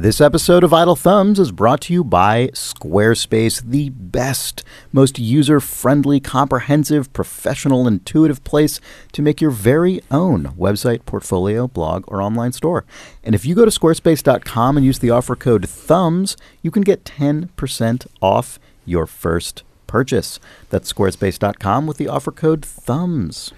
This episode of Idle Thumbs is brought to you by Squarespace, the best, most user friendly, comprehensive, professional, intuitive place to make your very own website, portfolio, blog, or online store. And if you go to squarespace.com and use the offer code THUMBS, you can get 10% off your first purchase. That's squarespace.com with the offer code THUMBS.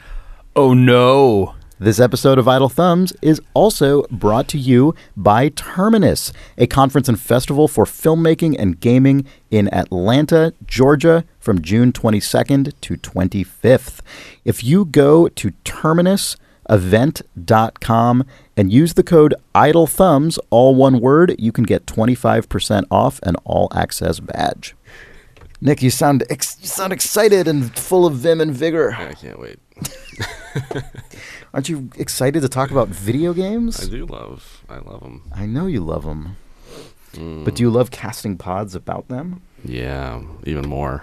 Oh no. This episode of Idle Thumbs is also brought to you by Terminus, a conference and festival for filmmaking and gaming in Atlanta, Georgia from June 22nd to 25th. If you go to terminusevent.com and use the code Idle Thumbs, all one word, you can get 25% off an all access badge. Nick, you sound ex- you sound excited and full of vim and vigor. I can't wait. Aren't you excited to talk about video games? I do love. I love them. I know you love them. Mm. But do you love casting pods about them? Yeah, even more.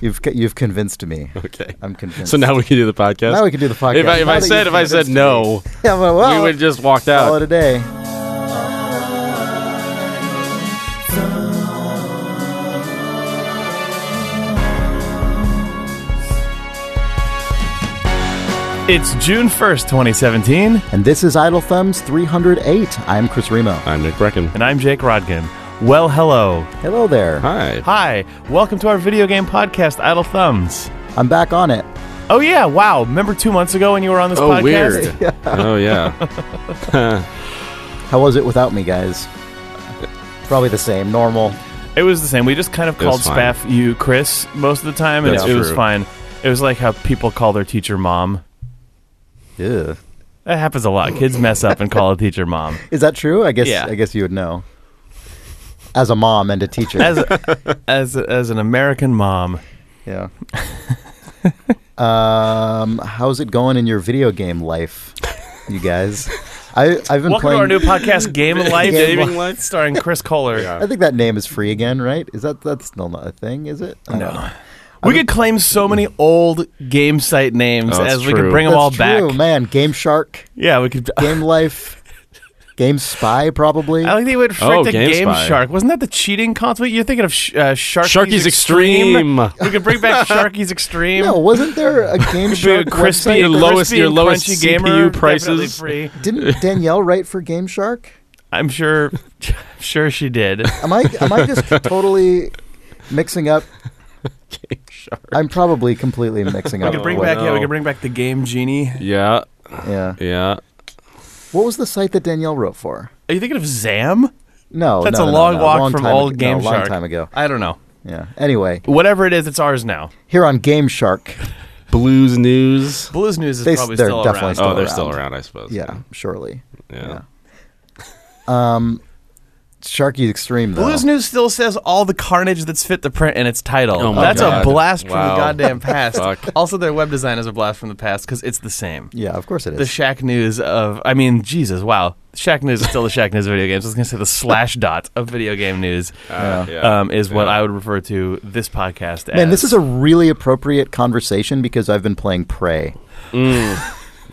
You've you've convinced me. Okay. I'm convinced. So now we can do the podcast. now we can do the podcast. if I, if I said if I said no, yeah, well, we would just walked call it out. a day. It's June 1st, 2017, And this is Idle Thumbs 308. I'm Chris Remo. I'm Nick Breckon. and I'm Jake Rodkin. Well, hello. Hello there. Hi. Hi. Welcome to our video game podcast, Idle Thumbs. I'm back on it. Oh, yeah. Wow. Remember two months ago when you were on this Oh, podcast? weird. oh yeah. How was it without me, guys? Probably the same. Normal. It was the same. We just kind of called. Spaff you Chris most of the time, and That's it was fine. It was like how people call their teacher mom. Ugh. That happens a lot. Kids mess up and call a teacher mom. Is that true? I guess. Yeah. I guess you would know. As a mom and a teacher. As as as an American mom, yeah. um, how's it going in your video game life, you guys? I I've been welcome playing. to our new podcast, Game Life, Game Gaming Life. starring Chris Kohler. Yeah. I think that name is free again, right? Is that that's still not a thing? Is it? I No. don't know. We could claim so many old game site names Oh, that's as we could true. bring them That's all true, back. man. Game Shark, Yeah, we could. Game Life, Game Spy, probably. I think they went straight Oh, to Game Game Shark. Wasn't that the cheating console? You're thinking of sh- uh, Sharky's, Sharky's Extreme. We could bring back Sharky's Extreme. no, wasn't there a Game Could be a Shark crispy, website? Your that- lowest- crispy your and lowest crunchy CPU gamer, prices. free. Didn't Danielle write for Game Shark? I'm sure, sure she did. Am I am I just totally mixing up? I'm probably completely mixing We up. could bring what- back, yeah, we no. could bring back the Game Genie. Yeah. Yeah. Yeah. What was the site that Danielle wrote for? Are you thinking of Zam? No, That's no, a no, long no, walk long from time old ago, Game no, long time ago. I don't know. Yeah. Anyway, Whatever it is, it's ours now. here on Game Shark, Blues News. Blues News is They- probably they're still definitely around. still oh, they're around. still around, I suppose. yeah, surely. Yeah. Um, Sharky Extreme though. Blues News still says all the carnage that's fit the print in its title. Oh my that's God. a blast from the goddamn past. Fuck. Also, their web design is a blast from the past because it's the same. Yeah, of course it is. The Shack News of, I mean, Jesus, wow. Shack News is still the Shack News of video games. I was going to say the slash dot of video game news Uh, yeah. um, is what Yeah. I would refer to this podcast as. Man, this is a really appropriate conversation because I've been playing Prey,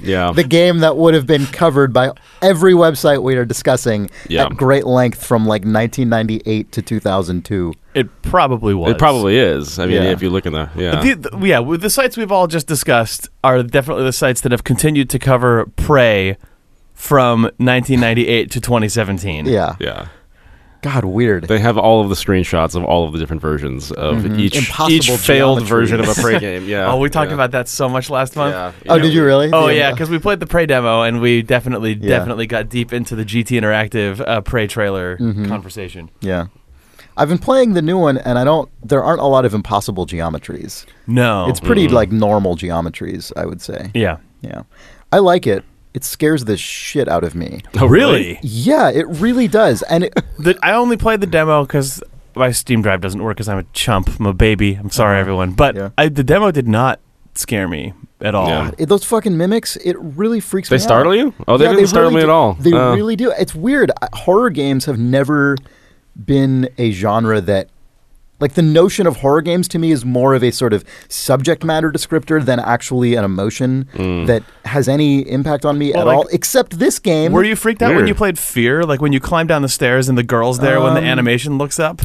Yeah. the game that would have been covered by every website we are discussing Yeah. at great length from like 1998 to 2002. It probably was. It probably is. I mean, Yeah. if you look in the yeah. The, the- yeah, with the sites we've all just discussed are definitely the sites that have continued to cover Prey from 1998 to 2017. Yeah. yeah. God, weird. They have all of the screenshots of all of the different versions of each Impossible each failed geometries. version of a prey game. Yeah. Oh, we talked yeah. about that so much last month. Yeah. oh, did you really? Oh yeah, because we played the Prey demo and we definitely, Yeah. definitely got deep into the GT Interactive uh, Prey trailer Mm-hmm. conversation. Yeah. I've been playing the new one, and I don't. There aren't a lot of impossible geometries. No, It's pretty like normal geometries, I would say. yeah. Yeah, I like it. It scares the shit out of me. Oh, really? Yeah, it really does. And it, The, I only played the demo because my Steam drive doesn't work because I'm a chump. I'm a baby. I'm sorry, everyone. But Uh-huh. Yeah. I, the demo did not scare me at all. Yeah. it- those fucking mimics, it really freaks They me out. They startle you? Oh, they Yeah, didn't startle really me do. at all. They Uh, really do. It's weird. Horror games have never been a genre that like the notion of horror games to me is more of a sort of subject matter descriptor than actually an emotion that has any impact on me Well, at like- all. Except this game. Were you freaked out when you played Fear? Like when you climb down the stairs and the girl's there when the Um, animation looks up?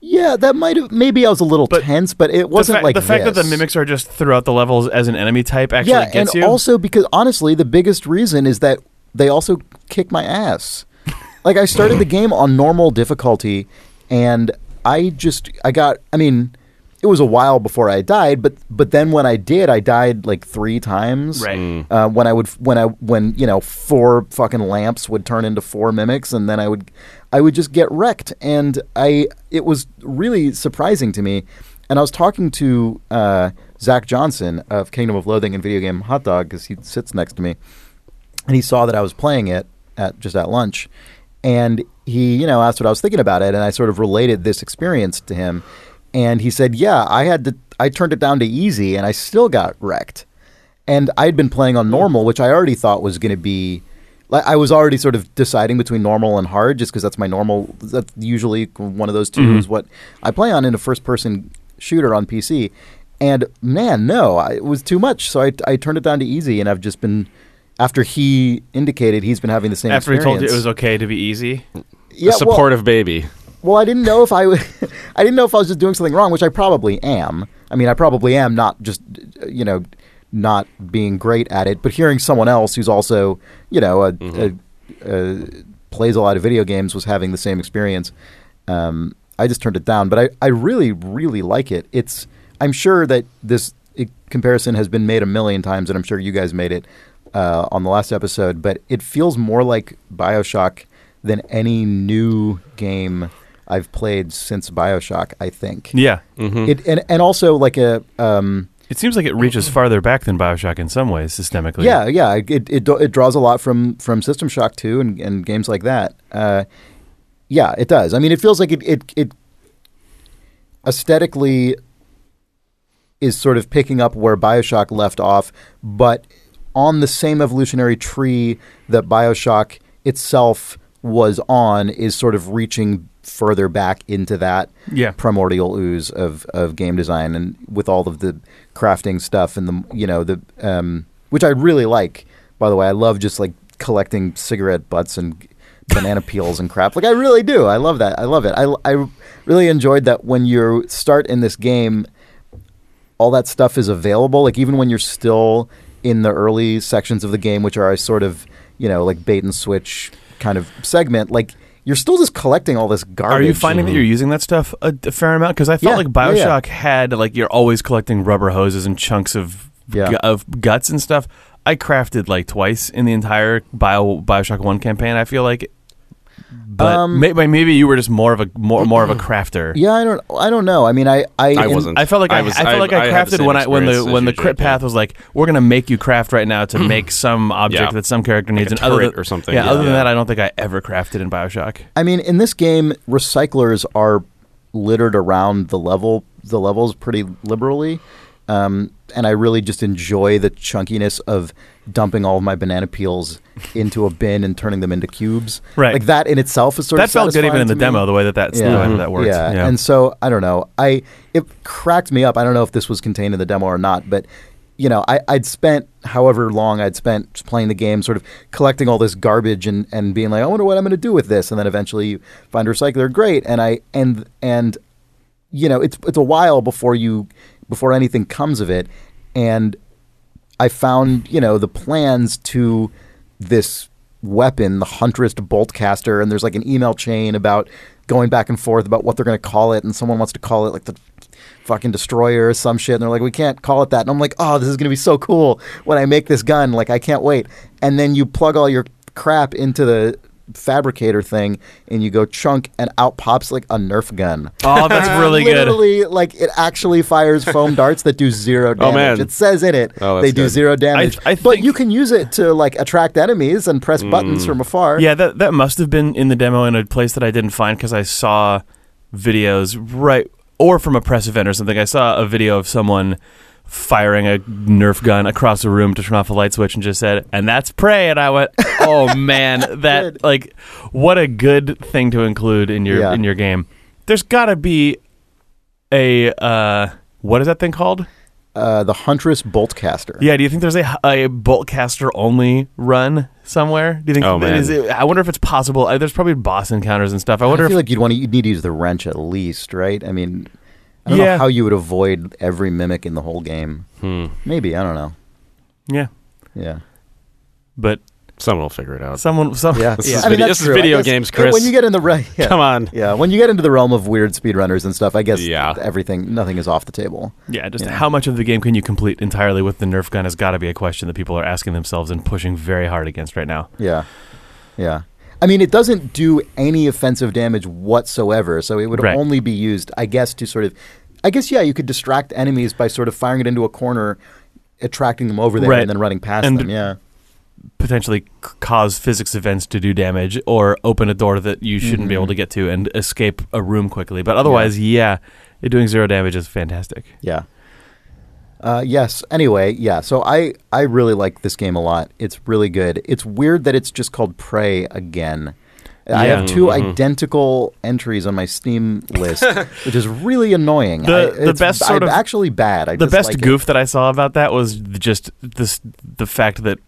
Yeah, that might have. Maybe I was a little But tense, but it wasn't the fa- like the fact that the mimics are just throughout the levels as an enemy type actually yeah, and gets you. also because honestly, the biggest reason is that they also kick my ass. like I started the game on normal difficulty, and I just I got. I mean, it was a while before I died, but but then when I did, I died like three times. Right. Uh, when I would when I when you know four fucking lamps would turn into four mimics, and then I would I would just get wrecked, and I it was really surprising to me. And I was talking to uh, Zack Johnson of Kingdom of Loathing and Video Game Hot Dog because he sits next to me, and he saw that I was playing it at just at lunch, and he you know asked what I was thinking about it, and I sort of related this experience to him, and he said, "Yeah, I had to I turned it down to easy, and I still got wrecked." and I'd been playing on hmm. normal, which I already thought was going to be. Like I was already sort of deciding between normal and hard, just because that's my normal. That's usually one of those 2 hmm. is what I play on in a first-person shooter on PC. And man, no, I, it was too much, so I, I turned it down to easy, and I've just been. After he indicated he's been having the same experience. After he told you it was okay to be easy. yeah, a well- supportive baby. well, I didn't know if I, w- I didn't know if I was just doing something wrong, which I probably am. I mean, I probably am not just, you know, not being great at it, but hearing someone else who's also, you know, a, a, a, plays a lot of video games was having the same experience. Um, I just turned it down, but I, I really, really like it. It's, I'm sure that this i comparison has been made a million times, and I'm sure you guys made it uh, on the last episode, but it feels more like Bioshock than any new game I've played since Bioshock. I think. Yeah. It and and also like a um, It seems like it reaches farther back than Bioshock in some ways, systemically. yeah yeah it it, it draws a lot from from System Shock 2 and, and games like that. Uh, yeah, it does. I mean, it feels like it it it aesthetically is sort of picking up where Bioshock left off, but on the same evolutionary tree that Bioshock itself was on is sort of reaching further back into that Yeah. primordial ooze of, of game design. And with all of the crafting stuff and the you know the um, which I really like by the way. I love just like collecting cigarette butts and banana peels and crap. Like I really do. I love that. I love it. I, I really enjoyed that when you start in this game all that stuff is available. Like even when you're still in the early sections of the game, which are a sort of you know like bait and switch kind of segment, like you're still just collecting all this garbage. Are you finding that mm-hmm. you're using that stuff a, a fair amount? Because I felt Yeah. like Yeah, yeah. Bioshock had like you're always collecting rubber hoses and chunks of Yeah. gu- of guts and stuff. I crafted like twice in the entire Bio Bioshock One campaign. I feel like, but Um, may, may- maybe you were just more of a more more of a crafter. Yeah, I don't. I don't know. I mean, I I, I wasn't. I felt like I, I, was- felt like I, had crafted when I when the when the crit Jake, path was like we're gonna make you craft right now to make some object Yeah. that some character needs a and other turret than, or something, Yeah, yeah. other than that, I don't think I ever crafted in Bioshock. I mean, in this game, recyclers are littered around the level the levels pretty liberally, um, and I really just enjoy the chunkiness of dumping all of my banana peels into a bin and turning them into cubes. Right. like that in itself is sort That of That felt good even in the me. demo, the way that that's the way that worked. Yeah. Yeah, and so I don't know. I it cracked me up. I don't know if this was contained in the demo or not, but you know, I, I'd spent however long I'd spent just playing the game, sort of collecting all this garbage and, and being like, I wonder what I'm going to do with this, and then eventually you find a recycler, great, and I and and you know, it's it's a while before you before anything comes of it, and I found, you know, the plans to this weapon, the Huntress Boltcaster, and there's like an email chain about going back and forth about what they're going to call it, and someone wants to call it like the fucking destroyer or some shit, and they're like, we can't call it that, and I'm like, oh, this is going to be so cool when I make this gun, like I can't wait, and then you plug all your crap into the fabricator thing and you go chunk and out pops like a nerf gun Oh, that's really good. Literally, like it actually fires foam darts that do zero oh, damage. Oh, man. It says in it Oh, they do good. zero damage. I but think- you can use it to like attract enemies and press buttons mm. from afar. Yeah, that that must have been in the demo in a place that I didn't find because I saw videos right or from a press event or something. I saw a video of someone firing a Nerf gun across the room to turn off a light switch and just said, "And that's prey." And I went, "Oh man, that like what a good thing to include in your Yeah. in your game." There's got to be a uh, what is that thing called? Uh, the Huntress Boltcaster. Yeah, do you think there's a, a boltcaster only run somewhere? Do you think? Oh, man. is it- I wonder if it's possible. Uh, there's probably boss encounters and stuff. I I wonder feel if like you'd want to. You'd need to use the wrench at least, right? I mean, I don't Yeah. know how you would avoid every mimic in the whole game. Hmm. Maybe I don't know. yeah, Yeah. but Someone will figure it out. someone, some, Yeah. This yeah. is I mean, video- this is video guess- games, Chris. When you get in the right, yeah. Come on. Yeah, when you get into the realm of weird speedrunners and stuff, I guess Yeah. everything, nothing is off the table. Yeah, just Yeah. how much of the game can you complete entirely with the Nerf gun has got to be a question that people are asking themselves and pushing very hard against right now. Yeah, yeah. I mean, it doesn't do any offensive damage whatsoever, so it would Right. only be used, I guess, to sort of, I guess, yeah, you could distract enemies by sort of firing it into a corner, attracting them over there, Right. and then running past And- them. Yeah, Potentially cause physics events to do damage or open a door that you shouldn't be Mhm. able to get to and escape a room quickly. But otherwise, yeah, it doing zero damage is fantastic. yeah. Uh, yes. Anyway, yeah. So I I really like this game a lot. It's really good. It's weird that it's just called Prey again. I Yeah. have 2 Mhm. identical entries on my Steam list, which is really annoying. The- I, the best sort I'm of- actually bad. I the best like it. goof that I saw about that was just this the fact that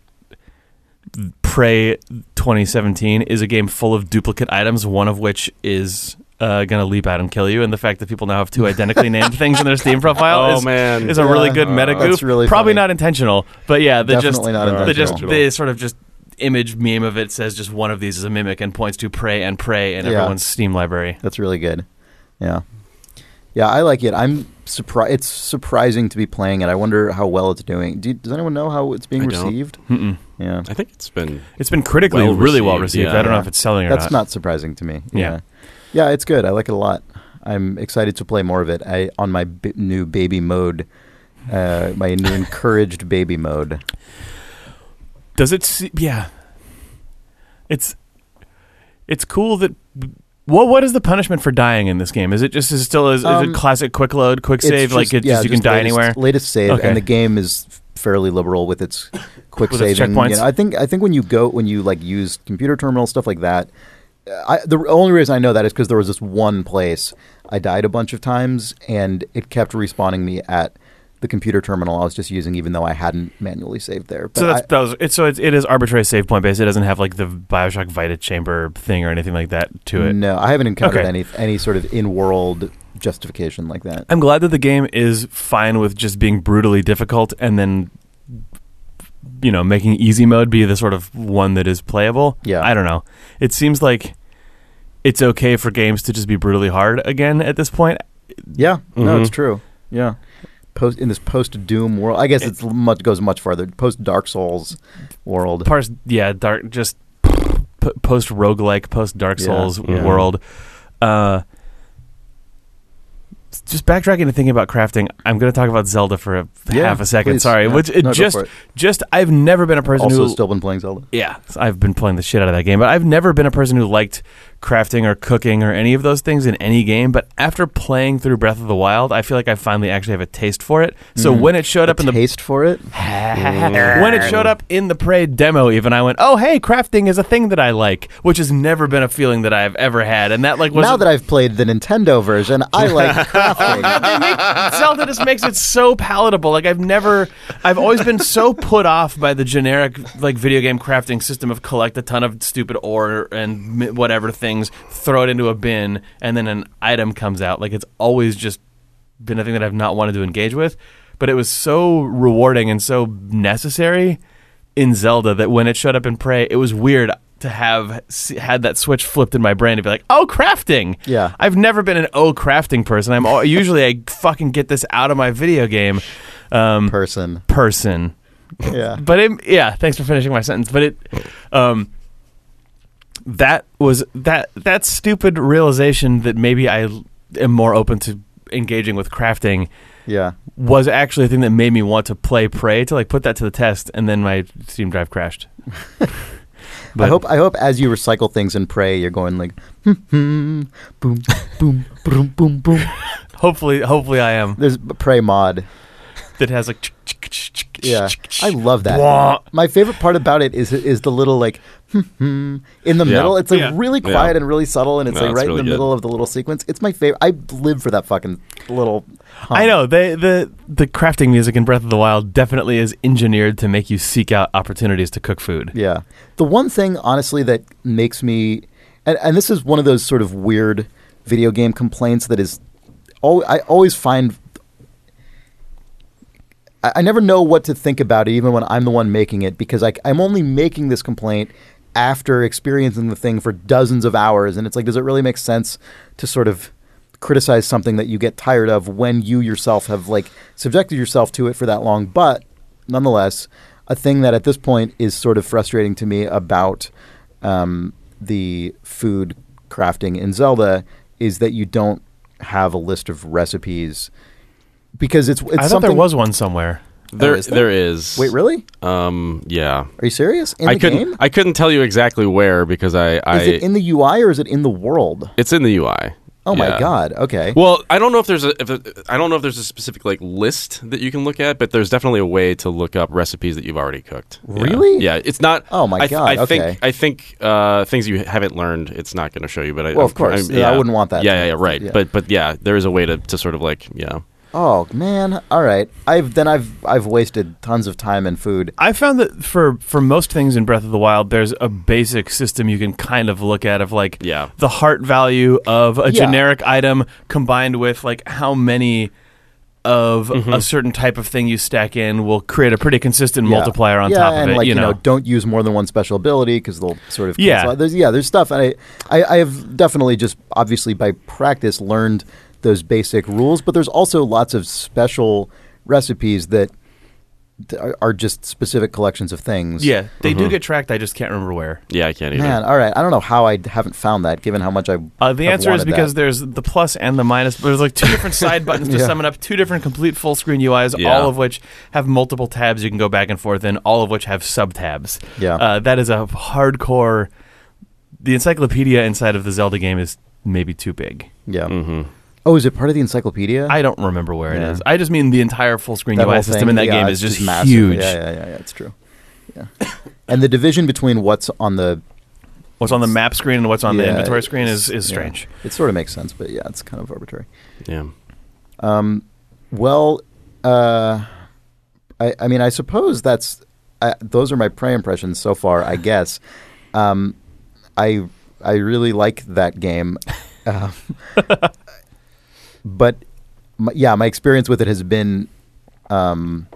Prey 2017 is a game full of duplicate items, one of which is uh, going to leap out and kill you, and the fact that people now have two identically named things in their Steam profile Oh is, man. is a really good meta Uh, goof. that's really Probably funny. not intentional, but yeah, the just Definitely not the just intentional. the sort of just image meme of it says just one of these is a mimic and points to Prey and Prey in Yeah. everyone's Steam library. That's really good. Yeah. Yeah, I like it. I'm surprised. It's surprising to be playing it. I wonder how well it's doing. Do, does anyone know how it's being I don't. received? Mm-mm. Yeah, I think it's been It's been critically Well really well received, received. yeah. I don't know if it's selling or that's not. not surprising to me. Yeah. Yeah. it's good. I like it a lot. I'm excited to play more of it. I on my b- new baby mode, uh, my new encouraged baby mode. Does it? Se- yeah. It's it's cool that. What what is the punishment for dying in this game? Is it just is it still is, is Um, it classic quick load, quick It's save? like it, yeah, just you can just die latest, anywhere. Latest save, Okay. and the game is fairly liberal with its quick With its saving. checkpoints? You know, I think I think when you go when you like use computer terminal stuff like that. I, the only reason I know that is because there was this one place I died a bunch of times, and it kept respawning me at the computer terminal I was just using, even though I hadn't manually saved there. But So that's I- that was it's so it, it is arbitrary save point based. It doesn't have like the Bioshock Vita chamber thing or anything like that to it. No, I haven't encountered Okay. any any sort of in world justification like that. I'm glad that the game is fine with just being brutally difficult and then you know making easy mode be the sort of one that is playable. Yeah. I don't know. It seems like it's okay for games to just be brutally hard again at this point. Yeah, no, Mhm. it's true. Yeah, post in this post Doom world, I guess it's much goes much farther. Post Dark Souls world. Parse, yeah, dark, just p- post roguelike, post Dark Souls yeah. world. Uh, just backtracking and thinking about crafting, I'm going to talk about Zelda for a Yeah, half a second. please. Sorry, Yeah. which it No, just, it. just I've never been a person Also, who still been playing Zelda. Yeah, I've been playing the shit out of that game, but I've never been a person who liked crafting or cooking or any of those things in any game. But after playing through Breath of the Wild, I feel like I finally actually have a taste for it. So Mhm. when it showed up A in the taste for it. when it showed up in the Prey demo, even I went, "Oh, hey, crafting is a thing that I like," which has never been a feeling that I've ever had, and that like was now that I've played the Nintendo version, I like crafting. make, Zelda just makes it so palatable. Like I've never, I've always been so put off by the generic like video game crafting system of collect a ton of stupid ore and whatever things, throw it into a bin, and then an item comes out. Like it's always just been a thing that I've not wanted to engage with. But it was so rewarding and so necessary in Zelda that when it showed up in Prey, it was weird to have had that switch flipped in my brain to be like, "Oh, crafting." Yeah. I've never been an oh crafting person. I'm al- usually I fucking get this out of my video game um, Person. person. Yeah. But it, yeah, thanks for finishing my sentence. But it, um, that was that that stupid realization that maybe I am more open to engaging with crafting Yeah. was actually a thing that made me want to play Prey to like put that to the test, and then my Steam drive crashed. But I hope. I hope as you recycle things in Prey, you're going like, hmm, hmm, boom, boom, boom, boom, boom. hopefully, hopefully I am. There's a Prey mod. That has like Yeah, I love that. Wah. My favorite part about it is is the little like in the Yeah. middle. It's like Yeah. really Yeah. quiet and really subtle, and it's No, like it's right in the good. middle of the little sequence. It's my favorite. I live for that fucking little. hum. I know they the the crafting music in Breath of the Wild definitely is engineered to make you seek out opportunities to cook food. Yeah. The one thing, honestly, that makes me, and, and this is one of those sort of weird video game complaints that is, al- I always find, I, I never know what to think about it, even when I'm the one making it, because I, I'm only making this complaint after experiencing the thing for dozens of hours, and it's like, does it really make sense to sort of criticize something that you get tired of when you yourself have like subjected yourself to it for that long? But nonetheless, a thing that at this point is sort of frustrating to me about um, the food crafting in Zelda is that you don't have a list of recipes because it's it's I thought something. there was one somewhere. There, is there? there is. Wait, really? Um, yeah. Are you serious? In I the couldn't. game? I couldn't tell you exactly where because I. I is it in the UI or is it in the world? it's in the UI. Oh my god! Okay. Well, I don't know if there's a. If it- I don't know if there's a specific like list that you can look at, but there's definitely a way to look up recipes that you've already cooked. Really? Yeah. It's not. Oh my I th- God, I okay. think. I think uh, things you haven't learned, it's not going to show you. But I, Well, of course. I'm- Yeah, I wouldn't want that Yeah, yeah, yeah, right. yeah. But but yeah, there is a way to, to sort of like yeah. Oh man! All right. I've then I've I've wasted tons of time and food. I found that for for most things in Breath of the Wild, there's a basic system you can kind of look at of like Yeah. the heart value of a Yeah. generic item combined with like how many of Mm-hmm. a certain type of thing you stack in will create a pretty consistent Yeah. multiplier on yeah, top of and it. like you know, don't use more than one special ability because they'll sort of Yeah. cancel out. There's yeah, there's stuff, and I, I I have definitely just obviously by practice learned those basic rules, but there's also lots of special recipes that are- are just specific collections of things. yeah, they Mm-hmm. do get tracked. I just can't remember where. Yeah, I can't either. Man, all right. I don't know how I haven't found that, given how much I. Uh, the have answer is because that. there's the plus and the minus. There's like two different side buttons to Yeah. summon up two different complete full screen UIs, Yeah. all of which have multiple tabs you can go back and forth in, all of which have sub tabs. Yeah. Uh, that is a hardcore. The encyclopedia inside of the Zelda game is maybe too big. yeah. hmm Oh, is it part of the encyclopedia? I don't remember where Yeah. it is. I just mean the entire full screen That UI system thing? in that Yeah, game it's is just massive. huge. Yeah, yeah, yeah, yeah. It's true. Yeah. and the division between what's on the What's on the map screen and what's on the Yeah, inventory screen is, it's- is yeah. strange. It sort of makes sense, but yeah, it's kind of arbitrary. Yeah. Um, well, uh, I, I mean, I suppose that's I, those are my prey impressions so far. I guess. Um, I I really like that game, um, but my, yeah, my experience with it has been. Um,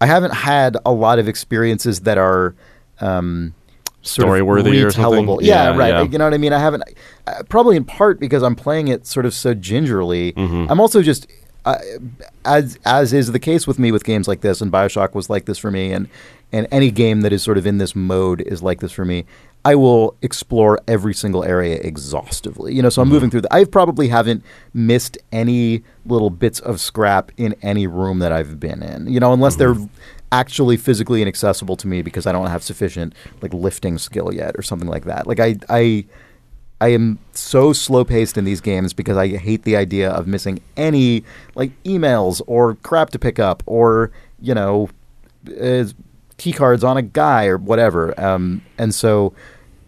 I haven't had a lot of experiences that are. Um, Story-worthy or something? Yeah, Yeah, right. yeah. You know what I mean? I haven't. Uh, probably in part because I'm playing it sort of so gingerly. Mhm. I'm also just. Uh, as as is the case with me with games like this, and Bioshock was like this for me, and and any game that is sort of in this mode is like this for me. I will explore every single area exhaustively. You know, so I'm moving through. The, I probably haven't missed any little bits of scrap in any room that I've been in. You know, unless they're actually physically inaccessible to me because I don't have sufficient like lifting skill yet or something like that. Like I I I am so slow paced in these games because I hate the idea of missing any like emails or crap to pick up or you know uh, key cards on a guy or whatever. Um, and so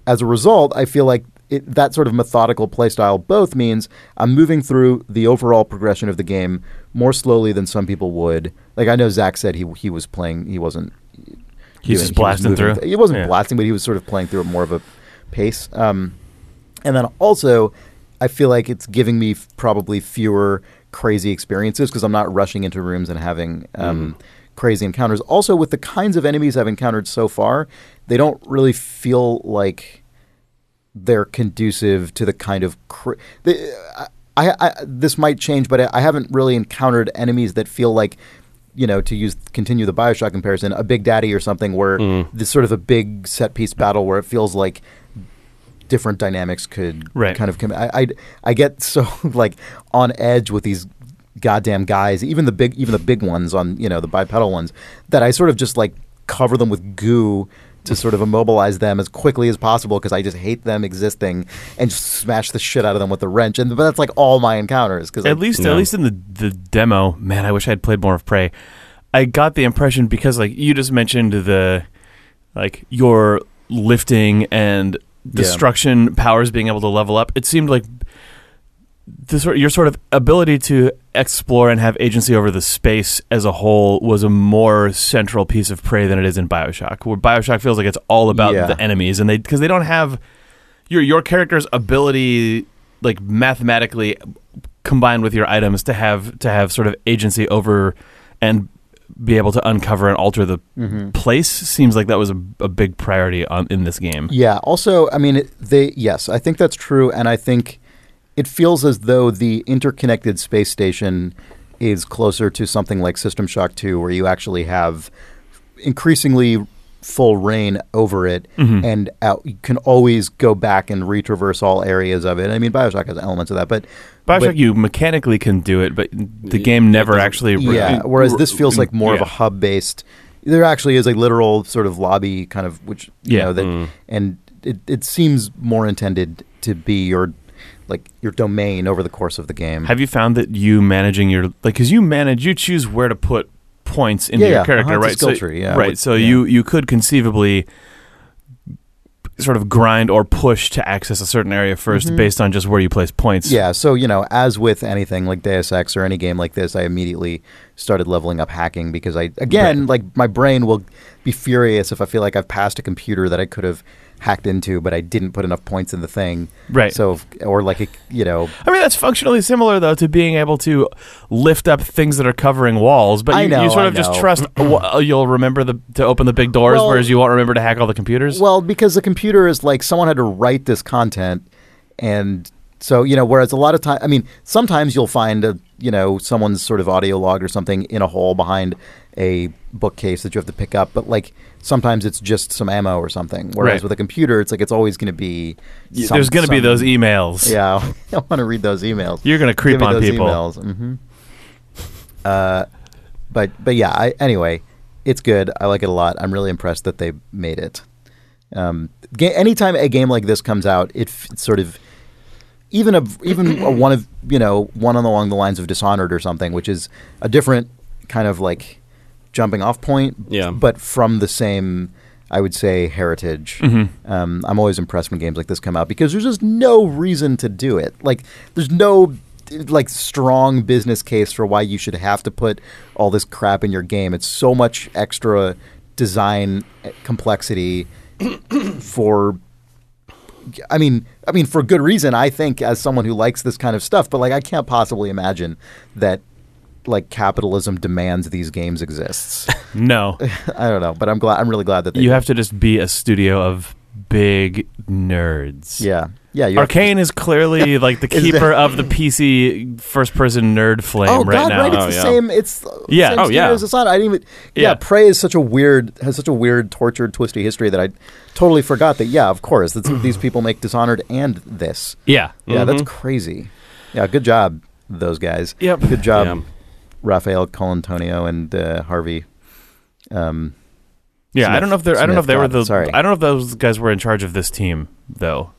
as a result, I feel like it, that sort of methodical playstyle both means I'm moving through the overall progression of the game more slowly than some people would. Like I know Zack said he he was playing, he wasn't. He's doing- just he was blasting moving through? th- he wasn't Yeah. blasting, but he was sort of playing through at more of a pace. Um, and then also, I feel like it's giving me f- probably fewer crazy experiences because I'm not rushing into rooms and having um, crazy encounters. Also, with the kinds of enemies I've encountered so far, they don't really feel like they're conducive to the kind of. Cr- I, I, this might change, but I, I haven't really encountered enemies that feel like. You know, to use continue the Bioshock comparison, a Big Daddy or something where Mm. this sort of a big set piece battle where it feels like different dynamics could Right. kind of come. I, I I get so like on edge with these goddamn guys, even the big even the big ones on you know the bipedal ones, that I sort of just like cover them with goo to sort of immobilize them as quickly as possible because I just hate them existing and just smash the shit out of them with the wrench. And but that's like all my encounters because At least, No. at least in the the demo, man, I wish I had played more of Prey. I got the impression because, like you just mentioned, the like your lifting and destruction powers being able to level up. It seemed like the sort your sort of ability to explore and have agency over the space as a whole was a more central piece of prey than it is in Bioshock. Where Bioshock feels like it's all about Yeah. the enemies, and they because they don't have your your character's ability like mathematically combined with your items to have to have sort of agency over and be able to uncover and alter the Mhm. place seems like that was a, a big priority on in this game. Yeah. Also, I mean, they yes, I think that's true, and I think it feels as though the interconnected space station is closer to something like System Shock Two, where you actually have increasingly full reign over it, Mhm. and out, you can always go back and retraverse all areas of it. I mean, Bioshock has elements of that, but Bioshock, but- you mechanically can do it, but the game never doesn't- actually. yeah. Whereas this feels like more of a hub based. There actually is a literal sort of lobby kind of which you Yeah. know that, Mm. and it it seems more intended to be your like your domain over the course of the game. Have you found that you managing your like because you manage you choose where to put points into Yeah, your yeah. character, Uh-huh, it's a right? skill so, tree, yeah, right. so you you could conceivably sort of grind or push to access a certain area 1st Mhm. based on just where you place points. yeah, so you know, as with anything like Deus Ex or any game like this, I immediately started leveling up hacking because I again Right. like my brain will be furious if I feel like I've passed a computer that I could have hacked into, but I didn't put enough points in the thing. Right. So, or like, a, you know, I mean, that's functionally similar though to being able to lift up things that are covering walls, but I you, know, you sort I of just trust you'll remember the to open the big doors, Well- whereas you won't remember to hack all the computers. Well, because the computer is like someone had to write this content, and so you know. Whereas a lot of time, I mean, sometimes you'll find a you know someone's sort of audio log or something in a hole behind a bookcase that you have to pick up, but like sometimes it's just some ammo or something. Whereas Right. with a computer, it's like it's always going to be. Some- There's going to be those emails. Yeah, I want to read those emails. You're going to creep on those people. Emails. hmm Uh, but but yeah. I, anyway, it's good. I like it a lot. I'm really impressed that they made it. Um, ga- anytime a game like this comes out, it f- it's sort of even a even a one of you know one on along the lines of Dishonored or something, which is a different kind of like jumping off point. Yeah. But from the same, I would say, heritage. Mhm. Um, I'm always impressed when games like this come out because there's just no reason to do it. Like, there's no like strong business case for why you should have to put all this crap in your game. It's so much extra design eh, complexity for I mean, I mean for good reason. I think as someone who likes this kind of stuff, but like I can't possibly imagine that like capitalism demands these games exists. No. I don't know, but I'm glad. I'm really glad that they you did. have to just be a studio of big nerds. Yeah, yeah. You have to Arcane is clearly like the keeper of the PC first person nerd flame Oh right God! now. Right, it's Oh, the yeah. same. It's Yeah. Same Oh, studio yeah. as Dishonored. I didn't even. Yeah. Yeah. Prey is such a weird has such a weird, tortured, twisty history that I totally forgot that. Yeah, of course, that's, these people make Dishonored and this. yeah. Yeah, that's Mhm. crazy. Yeah, good job, those guys. Yep. Good job, Yeah. Raphael Colantonio and uh, Harvey. Um, Yeah, I don't know if they're I don't know if Smith they were the sorry. I don't know if those guys were in charge of this team though.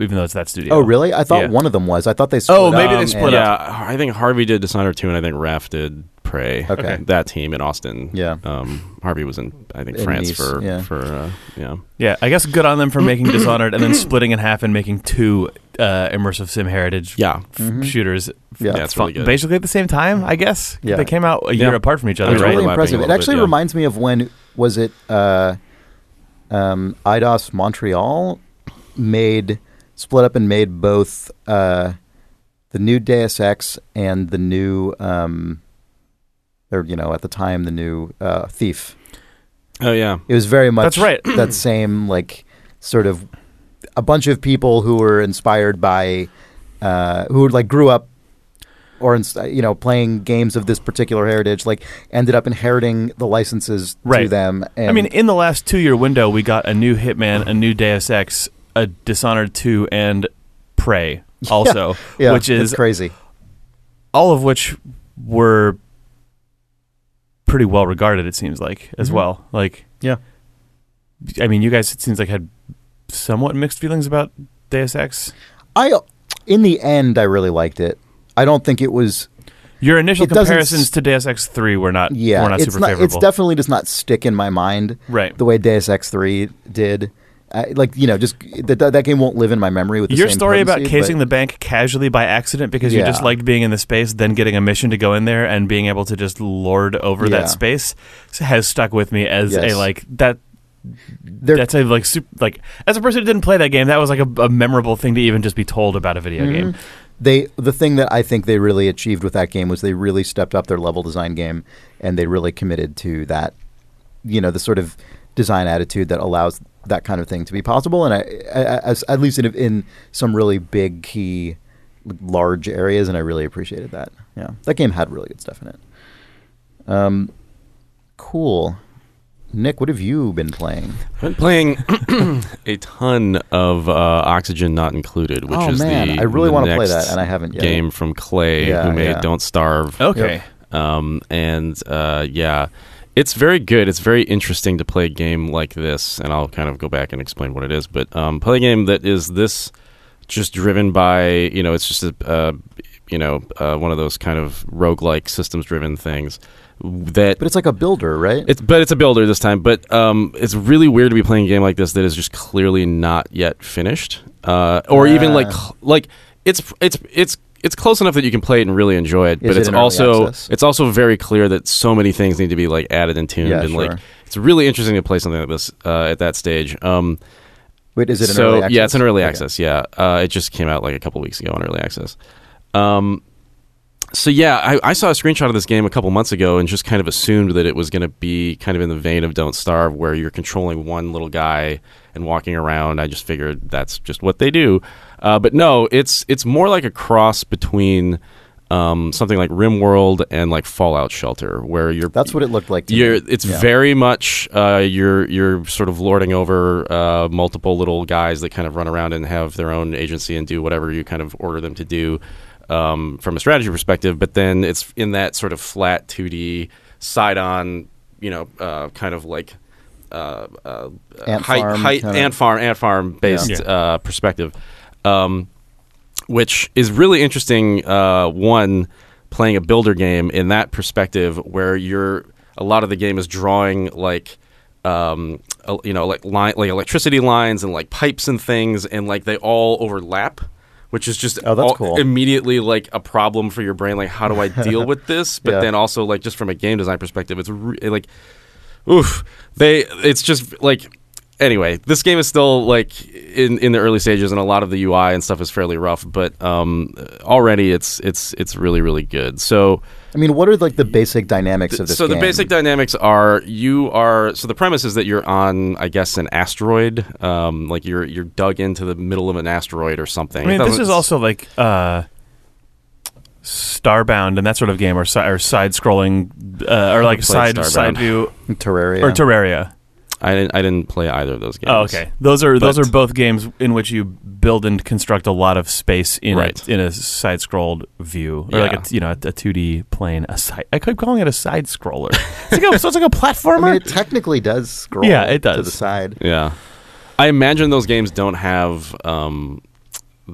Even though it's that studio. Oh, really? I thought Yeah. one of them was. I thought they. Split Oh, up maybe they and- split yeah, up. I think Harvey did Dishonored 2, and I think Raph did Prey. Okay. That team in Austin. Yeah. Um, Harvey was in, I think, In France Nice, for, yeah. for uh, yeah. Yeah, I guess good on them for making Dishonored and then splitting in half and making two uh, immersive sim heritage Yeah. f- Mhm. shooters. Yeah. Yeah, it's really good. Basically at the same time, I guess. Yeah. They came out a year Yeah. apart from each other, It's mean, right? really impressive. It actually bit, yeah. reminds me of when was it uh, um, Eidos Montreal made split up and made both uh, the new Deus Ex and the new um, or you know at the time the new uh, Thief. Oh, yeah. It was very much That's right. that same like sort of a bunch of people who were inspired by uh, who like grew up or you know playing games of this particular heritage like ended up inheriting the licenses to them and I mean, in the last two year window, we got a new Hitman, a new Deus Ex, a Dishonored 2, and Prey also, yeah, which is it's crazy all of which were pretty well regarded. It seems like as Mhm. well. Like, Yeah. I mean, you guys it seems like had somewhat mixed feelings about Deus Ex. I in the end I really liked it I don't think it was Your initial It comparisons to Deus Ex Three were not yeah were not it's super not favorable. it's definitely does not stick in my mind right. the way Deus Ex 3 did I, like you know, just that that game won't live in my memory with the Your story about potency, casing but- the bank casually by accident because you just liked being in the space, then getting a mission to go in there and being able to just lord over Yeah. that space has stuck with me as Yes. a like that. There- That's a like super, like as a person who didn't play that game, that was like a, a memorable thing to even just be told about a video Mm-hmm. game. they the thing that I think they really achieved with that game was they really stepped up their level design game and they really committed to that you know the sort of design attitude that allows that kind of thing to be possible. And I, I as, at least in, in some really big key large areas and I really appreciated that. Yeah. That game had really good stuff in it. Um cool Nick what have you been playing I've been playing a ton of uh, Oxygen Not Included, which Oh, is man, the I really wanna play next that, and I haven't yet. Game from Klei, Yeah, who made yeah. Don't Starve. Okay, Um, and uh, yeah, it's very good. It's very interesting to play a game like this, and I'll kind of go back and explain what it is. But um, play a game that is this just driven by you know, it's just a uh, you know uh, one of those kind of roguelike systems driven things that but it's like a builder right it's but it's a builder this time. But um, it's really weird to be playing a game like this that is just clearly not yet finished, uh, or even like like it's it's it's it's close enough that you can play it and really enjoy it. Is but it it's also it's also very clear that so many things need to be like added and tuned, Yeah, and sure. like it's really interesting to play something like this uh, at that stage. Um, wait is it so early access yeah, it's in early Okay. access. Yeah, uh, it just came out like a couple weeks ago in early access. Um, so yeah, I, I saw a screenshot of this game a couple months ago and just kind of assumed that it was going to be kind of in the vein of Don't Starve, where you're controlling one little guy and walking around. I just figured that's just what they do, uh, but no, it's it's more like a cross between. Um, something like RimWorld and like Fallout Shelter, where you're That's what it looked like. To you're, me. it's Yeah. very much uh, you're you're sort of lording over uh, multiple little guys that kind of run around and have their own agency and do whatever you kind of order them to do um, from a strategy perspective. But then it's in that sort of flat 2D side on, you know, uh, kind of like uh, uh, Ant height, farm height kinda- ant farm ant farm based Yeah. uh, perspective. Um, which is really interesting. Uh, one, playing a builder game in that perspective, where you're a lot of the game is drawing like, um, uh, you know, like line, like electricity lines and like pipes and things, and like they all overlap. Which is just Oh, that's all- cool. immediately like a problem for your brain. Like, how do I deal with this? But Yeah. then also like just from a game design perspective, it's re- like oof they it's just like anyway this game is still like in in the early stages and a lot of the ui and stuff is fairly rough but um already it's it's it's really really good so I mean, what are like the basic dynamics of this game? so the game? basic dynamics are you are so the premise is that you're on i guess an asteroid um like you're you're dug into the middle of an asteroid or something I mean this is also like uh, Starbound and that sort of game, or, si- or side scrolling, uh, or like side Starbound. side view, Terraria. or Terraria. I didn't i didn't play either of those games Oh, okay. Those are those are both games in which you build and construct a lot of space in Right. a in a side scrolled view, or like a you know a two D plane. A side. I keep calling it a side scroller. It's like a, so it's like a platformer. I mean, it technically does scroll. Yeah, it does to the side. Yeah, I imagine those games don't have um,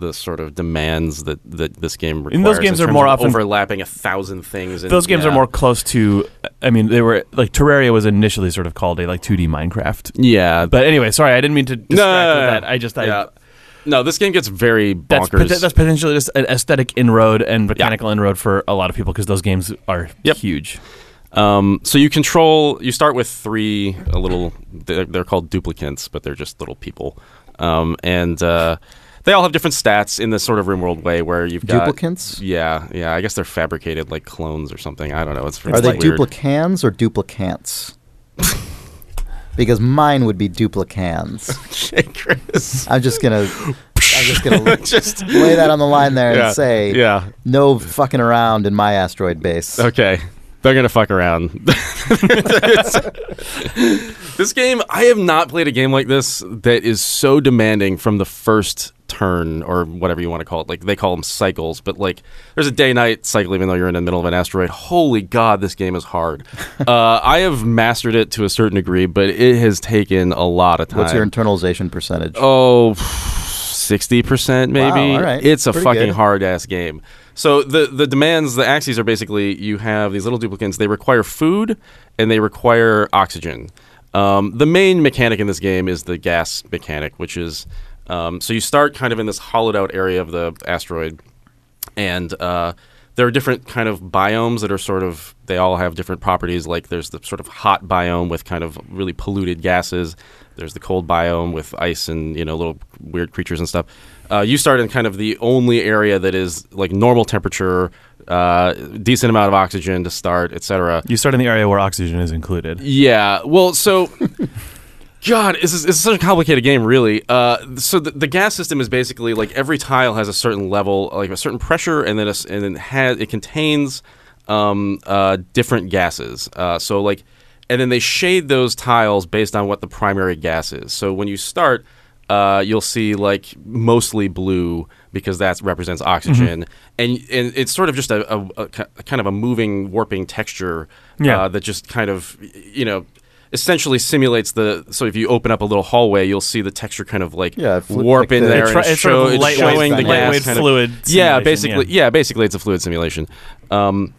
the sort of demands that, that this game requires. And those games are more of often- overlapping a thousand things. And, those games yeah. are more close to. I mean, they were like Terraria was initially sort of called a like two D Minecraft. Yeah, But anyway, sorry, I didn't mean to distract no, with no, that. I just I, yeah. No, this game gets very that's bonkers. pot- that's potentially just an aesthetic inroad and mechanical inroad for a lot of people because those games are Yep. huge. Um, so you control. You start with three a little. They're, they're called duplicants, but they're just little people. Um, and uh, they all have different stats in this sort of RimWorld way, where you've got Duplicants? Yeah, yeah. I guess they're fabricated like clones or something. I don't know. It's, Are they weird. duplicans or duplicants? because mine would be duplicans. Okay, Chris. I'm just gonna, I'm just gonna just lay that on the line there Yeah, and say, yeah. no fucking around in my asteroid base. Okay. They're gonna fuck around. this game, I have not played a game like this that is so demanding from the first turn or whatever you want to call it. Like they call them cycles, but like there's a day-night cycle even though you're in the middle of an asteroid. Holy God, this game is hard. uh, I have mastered it to a certain degree, but it has taken a lot of time. What's your internalization percentage? Oh, 60% maybe. Wow, right. It's a Pretty fucking hard ass game. So the the demands, the axes are basically you have these little duplicates. They require food and they require oxygen. Um, the main mechanic in this game is the gas mechanic, which is um, so you start kind of in this hollowed out area of the asteroid, and uh, there are different kind of biomes that are sort of they all have different properties. Like there's the sort of hot biome with kind of really polluted gases. There's the cold biome with ice and you know little weird creatures and stuff. Uh, you start in kind of the only area that is like normal temperature, uh, decent amount of oxygen to start, etc. You start in the area where oxygen is included. Yeah. Well, so. God, this is, this is such a complicated game, really. Uh, so the, the gas system is basically like every tile has a certain level, like a certain pressure, and then a and then has it contains um, uh, different gases. Uh, so like, and then they shade those tiles based on what the primary gas is. So when you start, uh, you'll see like mostly blue because that represents oxygen, and and it's sort of just a, a, a kind of a moving, warping texture Yeah. uh, that just kind of you know essentially simulates the. So if you open up a little hallway, you'll see the texture kind of like Yeah, fl- warp like in the- there It's try- and it's sort show, of it's showing the gas lightweight kind of- fluid yeah, simulation, basically, yeah. yeah. basically it's a fluid simulation. Um,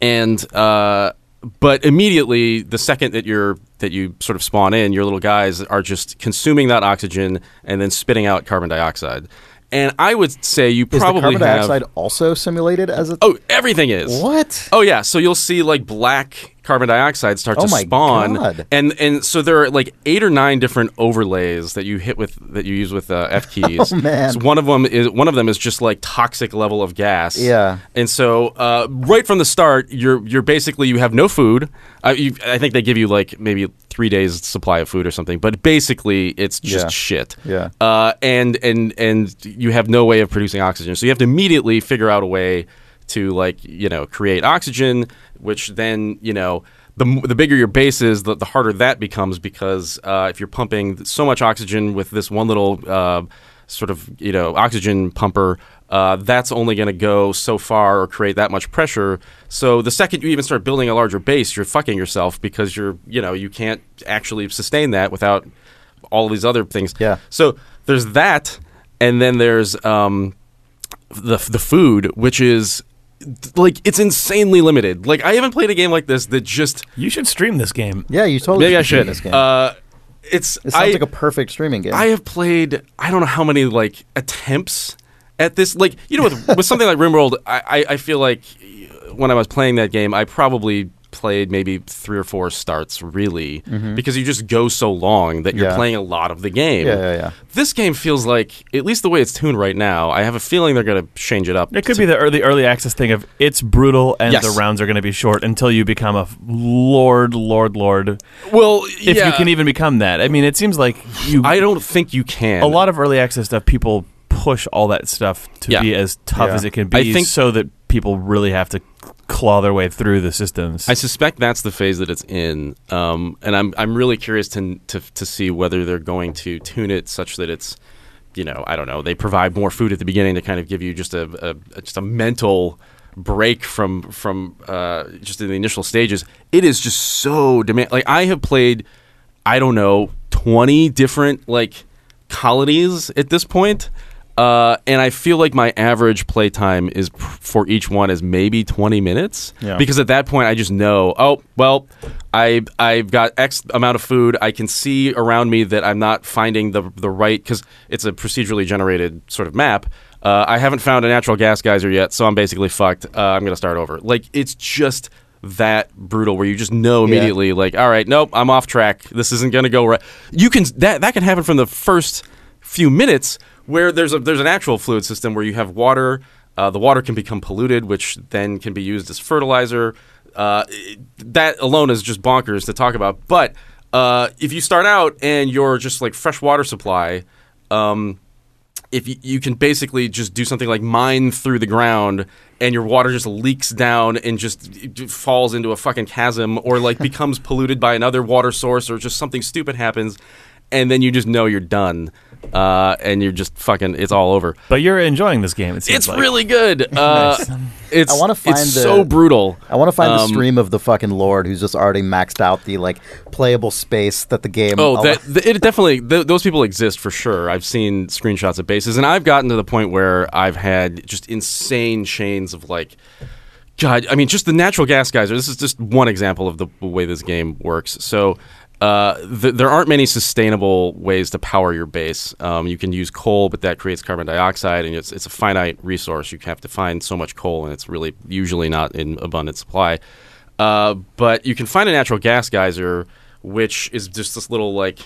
and uh, but immediately the second that you're that you sort of spawn in, your little guys are just consuming that oxygen and then spitting out carbon dioxide. And I would say you Is probably the carbon have dioxide also simulated as a? oh everything is what? Oh yeah, so you'll see like black carbon dioxide start Oh to spawn, God. and and so there are like eight or nine different overlays that you hit with that you use with uh, F keys. Oh, man. So one of them is one of them is just like toxic level of gas. Yeah. and so uh, right from the start, you're you're basically you have no food. Uh, you, I think they give you like maybe three days supply of food or something, but basically it's just Yeah. shit. Yeah. Uh, and and and you have no way of producing oxygen, so you have to immediately figure out a way to like you know create oxygen, which then you know. The, the bigger your base is, the, the harder that becomes because uh, if you're pumping so much oxygen with this one little uh, sort of you know oxygen pumper, uh, that's only going to go so far or create that much pressure. So the second you even start building a larger base, you're fucking yourself because you're you know you can't actually sustain that without all these other things. Yeah. So there's that, and then there's um, the the food, which is like it's insanely limited. Like I haven't played a game like this that just You should stream this game. Yeah, you totally. maybe I should should. This game. Uh, it's it sounds I, like a perfect streaming game. I have played I don't know how many like attempts at this. Like you know, with, with something like RimWorld, I, I I feel like when I was playing that game, I probably played maybe three or four starts really because you just go so long that you're Mm-hmm. Yeah. playing a lot of the game. Yeah, yeah, yeah. This game feels like, at least the way it's tuned right now, I have a feeling they're going to change it up. It could be the early early access thing of it's brutal and Yes. the rounds are going to be short until you become a f- lord, lord, lord. well, If you can even become that, I mean, it seems like you. I don't think you can. a lot of early access stuff, people push all that stuff to Yeah. be as tough Yeah. as it can be I think- so that people really have to claw their way through the systems. I suspect that's the phase that it's in, um, and I'm I'm really curious to, to to see whether they're going to tune it such that it's, you know, I don't know. They provide more food at the beginning to kind of give you just a, a, just a mental break from from uh, just in the initial stages. It is just so demand. Like I have played, I don't know, twenty different like colonies at this point. Uh, and I feel like my average playtime is for each one is maybe 20 minutes. Yeah. because at that point I just know oh well I I've got X amount of food. I can see around me that I'm not finding the the right because it's a procedurally generated sort of map. Uh, I haven't found a natural gas geyser yet so I'm basically fucked. Uh, I'm gonna start over. Like it's just that brutal where you just know Yeah. immediately like all right nope I'm off track. This isn't gonna go right you can that that can happen from the first few minutes where there's a there's an actual fluid system where you have water. Uh, the water can become polluted, which then can be used as fertilizer. Uh, that alone is just bonkers to talk about. But uh, if you start out and you're just like fresh water supply, um, if you, you can basically just do something like mine through the ground and your water just leaks down and just falls into a fucking chasm or like becomes polluted by another water source or just something stupid happens and then you just know you're done uh, and you're just fucking it's all over but you're enjoying this game. It seems it's like. really good uh, it's I wanna find it's the- so brutal I want to find the Um, stream of the fucking Lord who's just already maxed out the like playable space that the game. Oh, that, th- it definitely. Th- those people exist for sure. I've seen screenshots of bases, and I've gotten to the point where I've had just insane chains of like, God. I mean, just the natural gas geyser. This is just one example of the way this game works. So, uh, th- there aren't many sustainable ways to power your base. Um, you can use coal, but that creates carbon dioxide, and it's it's a finite resource. You have to find so much coal, and it's really usually not in abundant supply. Uh, but you can find a natural gas geyser, which is just this little like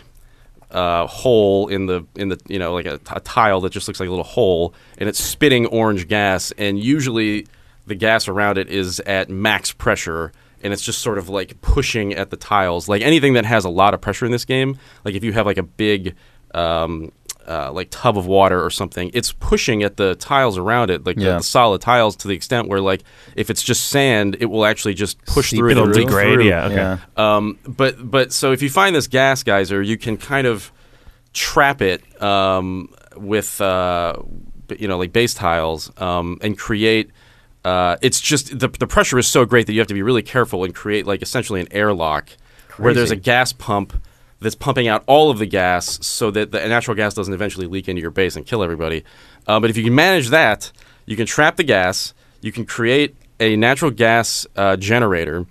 uh, hole in the in the you know like a, a tile that just looks like a little hole, and it's spitting orange gas, and usually the gas around it is at max pressure and it's just sort of like pushing at the tiles. Like anything that has a lot of pressure in this game, like if you have like a big um, uh, like tub of water or something, it's pushing at the tiles around it, like the- Yeah. the, solid tiles, to the extent where like if it's just sand, it will actually just push Seep through. It'll and degrade, through. yeah. Okay. Yeah. Um, but but so if you find this gas geyser, you can kind of trap it um, with uh, you know like base tiles um, and create. Uh, it's just the the pressure is so great that you have to be really careful and create like essentially an airlock where there's a gas pump that's pumping out all of the gas so that the natural gas doesn't eventually leak into your base and kill everybody. Uh, but if you can manage that, you can trap the gas. You can create a natural gas uh, generator.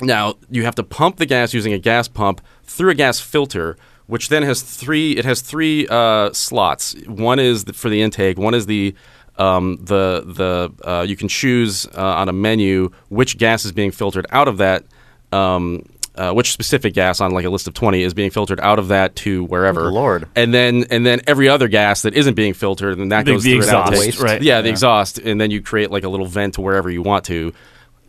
Now you have to pump the gas using a gas pump through a gas filter, which then has three. It has three uh, slots. One is the, for the intake. One is the um, the the uh, you can choose uh, on a menu which gas is being filtered out of that. Um, uh, which specific gas on like a list of 20 is being filtered out of that to wherever Good Lord. and then and then every other gas that isn't being filtered and that The- goes the through an exhaust, outtake. right. yeah the Yeah. exhaust and then you create like a little vent to wherever you want to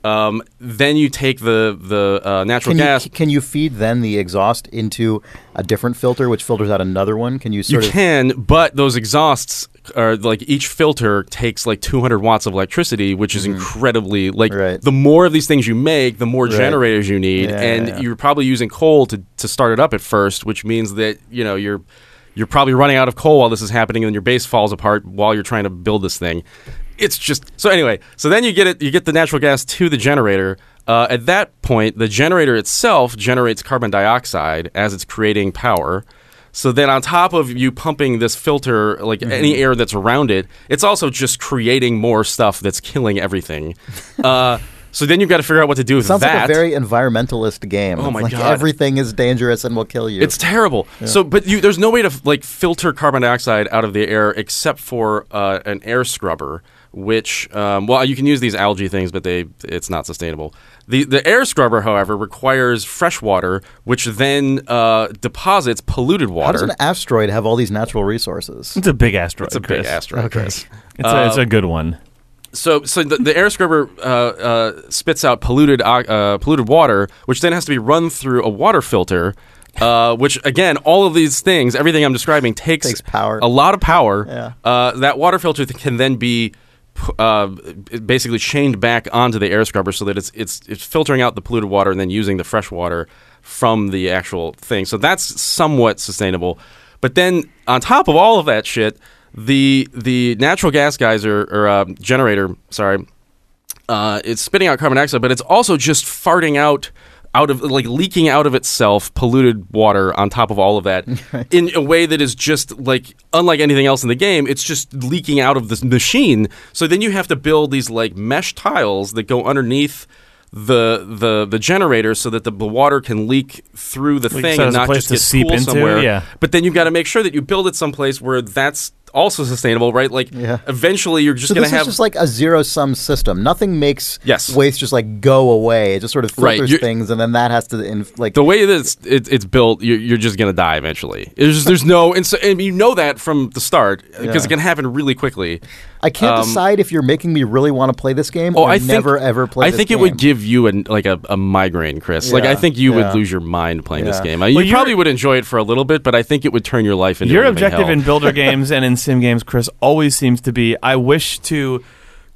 um, then you take the the uh, natural Can gas can you feed then the exhaust into a different filter, which filters out another one? Can you You sort of? can, but those exhausts are like each filter takes like 200 watts of electricity, which is incredibly like. Right. the more of these things you make, the more Right. generators you need, Yeah, and yeah, yeah. you're probably using coal to to start it up at first, which means that you know you're you're probably running out of coal while this is happening, and your base falls apart while you're trying to build this thing. It's just so anyway. So then you get it, you get the natural gas to the generator. Uh, at that point, the generator itself generates carbon dioxide as it's creating power. So then, on top of you pumping this filter, like Mm-hmm. any air that's around it, it's also just creating more stuff that's killing everything. uh, so then you've got to figure out what to do with Sounds that. Sounds like a very environmentalist game. Oh It's my like God. Everything is dangerous and will kill you. It's terrible. So, but you, there's no way to like filter carbon dioxide out of the air except for uh, an air scrubber, which um, well, you can use these algae things, but they it's not sustainable. The the air scrubber, however, requires fresh water, which then uh, deposits polluted water How does an asteroid have all these natural resources? It's a big asteroid. it's a big asteroid. Okay. Chris. It's, a, it's a good one. So, so the, the air scrubber uh, uh, spits out polluted uh, uh, polluted water, which then has to be run through a water filter. Uh, which again, all of these things, everything I'm describing, takes, Takes power. a lot of power. Yeah. Uh, that water filter th- can then be p- uh, basically chained back onto the air scrubber so that it's it's it's filtering out the polluted water and then using the fresh water from the actual thing. So that's somewhat sustainable. But then on top of all of that shit, the the natural gas geyser or uh, generator, sorry, uh, it's spitting out carbon dioxide, but it's also just farting out out of like leaking out of itself polluted water on top of all of that in a way that is just like unlike anything else in the game it's just leaking out of this machine. So then you have to build these like mesh tiles that go underneath the the the generator so that the, the water can leak through the Like, thing so and not just get seep pool into, somewhere. yeah. but then you've got to make sure that you build it someplace where that's also sustainable right like Yeah. eventually you're just so going to have is just like a zero sum system. Nothing makes Yes. waste just like go away. It just sort of Right, filters you're- things, and then that has to inf- like the way that it's, it, it's built, you're, you're just gonna die eventually. There's just, there's no, and, so, and you know that from the start because Yeah. it can happen really quickly. I can't um, decide if you're making me really want to play this game Oh, or I think, never ever play. I this think it game. would give you an like a, a migraine, Chris. like I think you yeah. would lose your mind playing this game. Well, you probably would enjoy it for a little bit, but I think it would turn your life into Your objective hell. in builder games and in sim games, Chris, always seems to be I wish to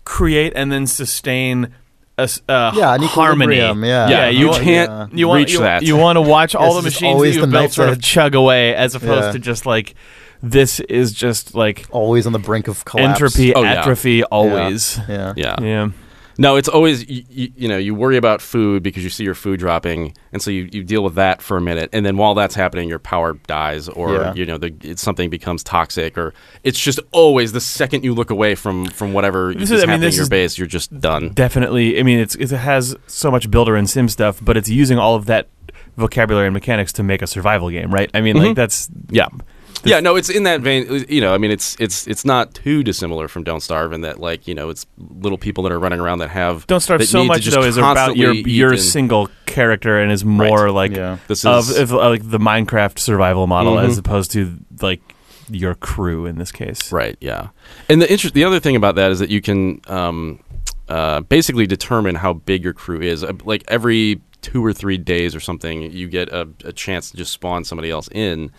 create and then sustain a, s- a Yeah, an harmony. equilibrium, yeah. yeah, you want- can't you want, reach you, that. You want to watch all the machines that always you've the built knife's sort of chug away, as opposed Yeah. to just like this is just like always on the brink of collapse. entropy, Oh, yeah. atrophy, always. Yeah. yeah. Yeah. No, it's always you, you, you know you worry about food because you see your food dropping, and so you, you deal with that for a minute, and then while that's happening, your power dies, or Yeah. you know the, it's something becomes toxic, or it's just always the second you look away from from whatever This is, is- I mean, happening in your base, you're just done. Definitely. I mean, it's it has so much builder and sim stuff, but it's using all of that vocabulary and mechanics to make a survival game, right? I mean, Mhm. like that's Yeah. Yeah, no, it's in that vein. You know, I mean, it's it's it's not too dissimilar from Don't Starve in that, like, you know, it's little people that are running around that have Don't Starve that so need to much just though is about your constantly eat your and- single character and is more like Yeah. This of, is of uh, like the Minecraft survival model Mhm. as opposed to like your crew in this case. Right. Yeah. And the interest, the other thing about that is that you can um, uh, basically determine how big your crew is. Uh, Like every two or three days or something, you get a, a chance to just spawn somebody else in.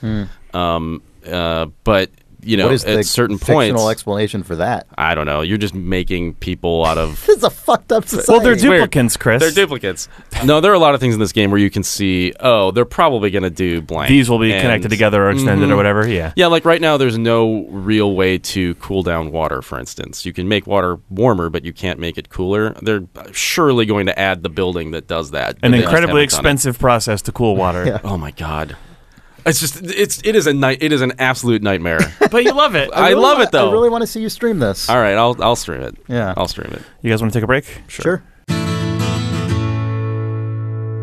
Um, uh, but you know, what is at the certain fictional points, explanation for that? I don't know. You're just making people out of. This is a fucked up society. Well, they're duplicates, Chris. They're duplicates. no, there are a lot of things in this game where you can see, oh, they're probably going to do blank. These will be And- connected together or extended or Mhm. whatever. Yeah. Yeah, like right now, there's no real way to cool down water, for instance. You can make water warmer, but you can't make it cooler. They're surely going to add the building that does that. An incredibly haven't done it. expensive process to cool water. Yeah. Oh my god. It's just it's it is a night it is an absolute nightmare. But you love it. I really love wanna- it, though. I really want to see you stream this. All right, I'll I'll stream it. Yeah. I'll stream it. You guys want to take a break? Sure. sure.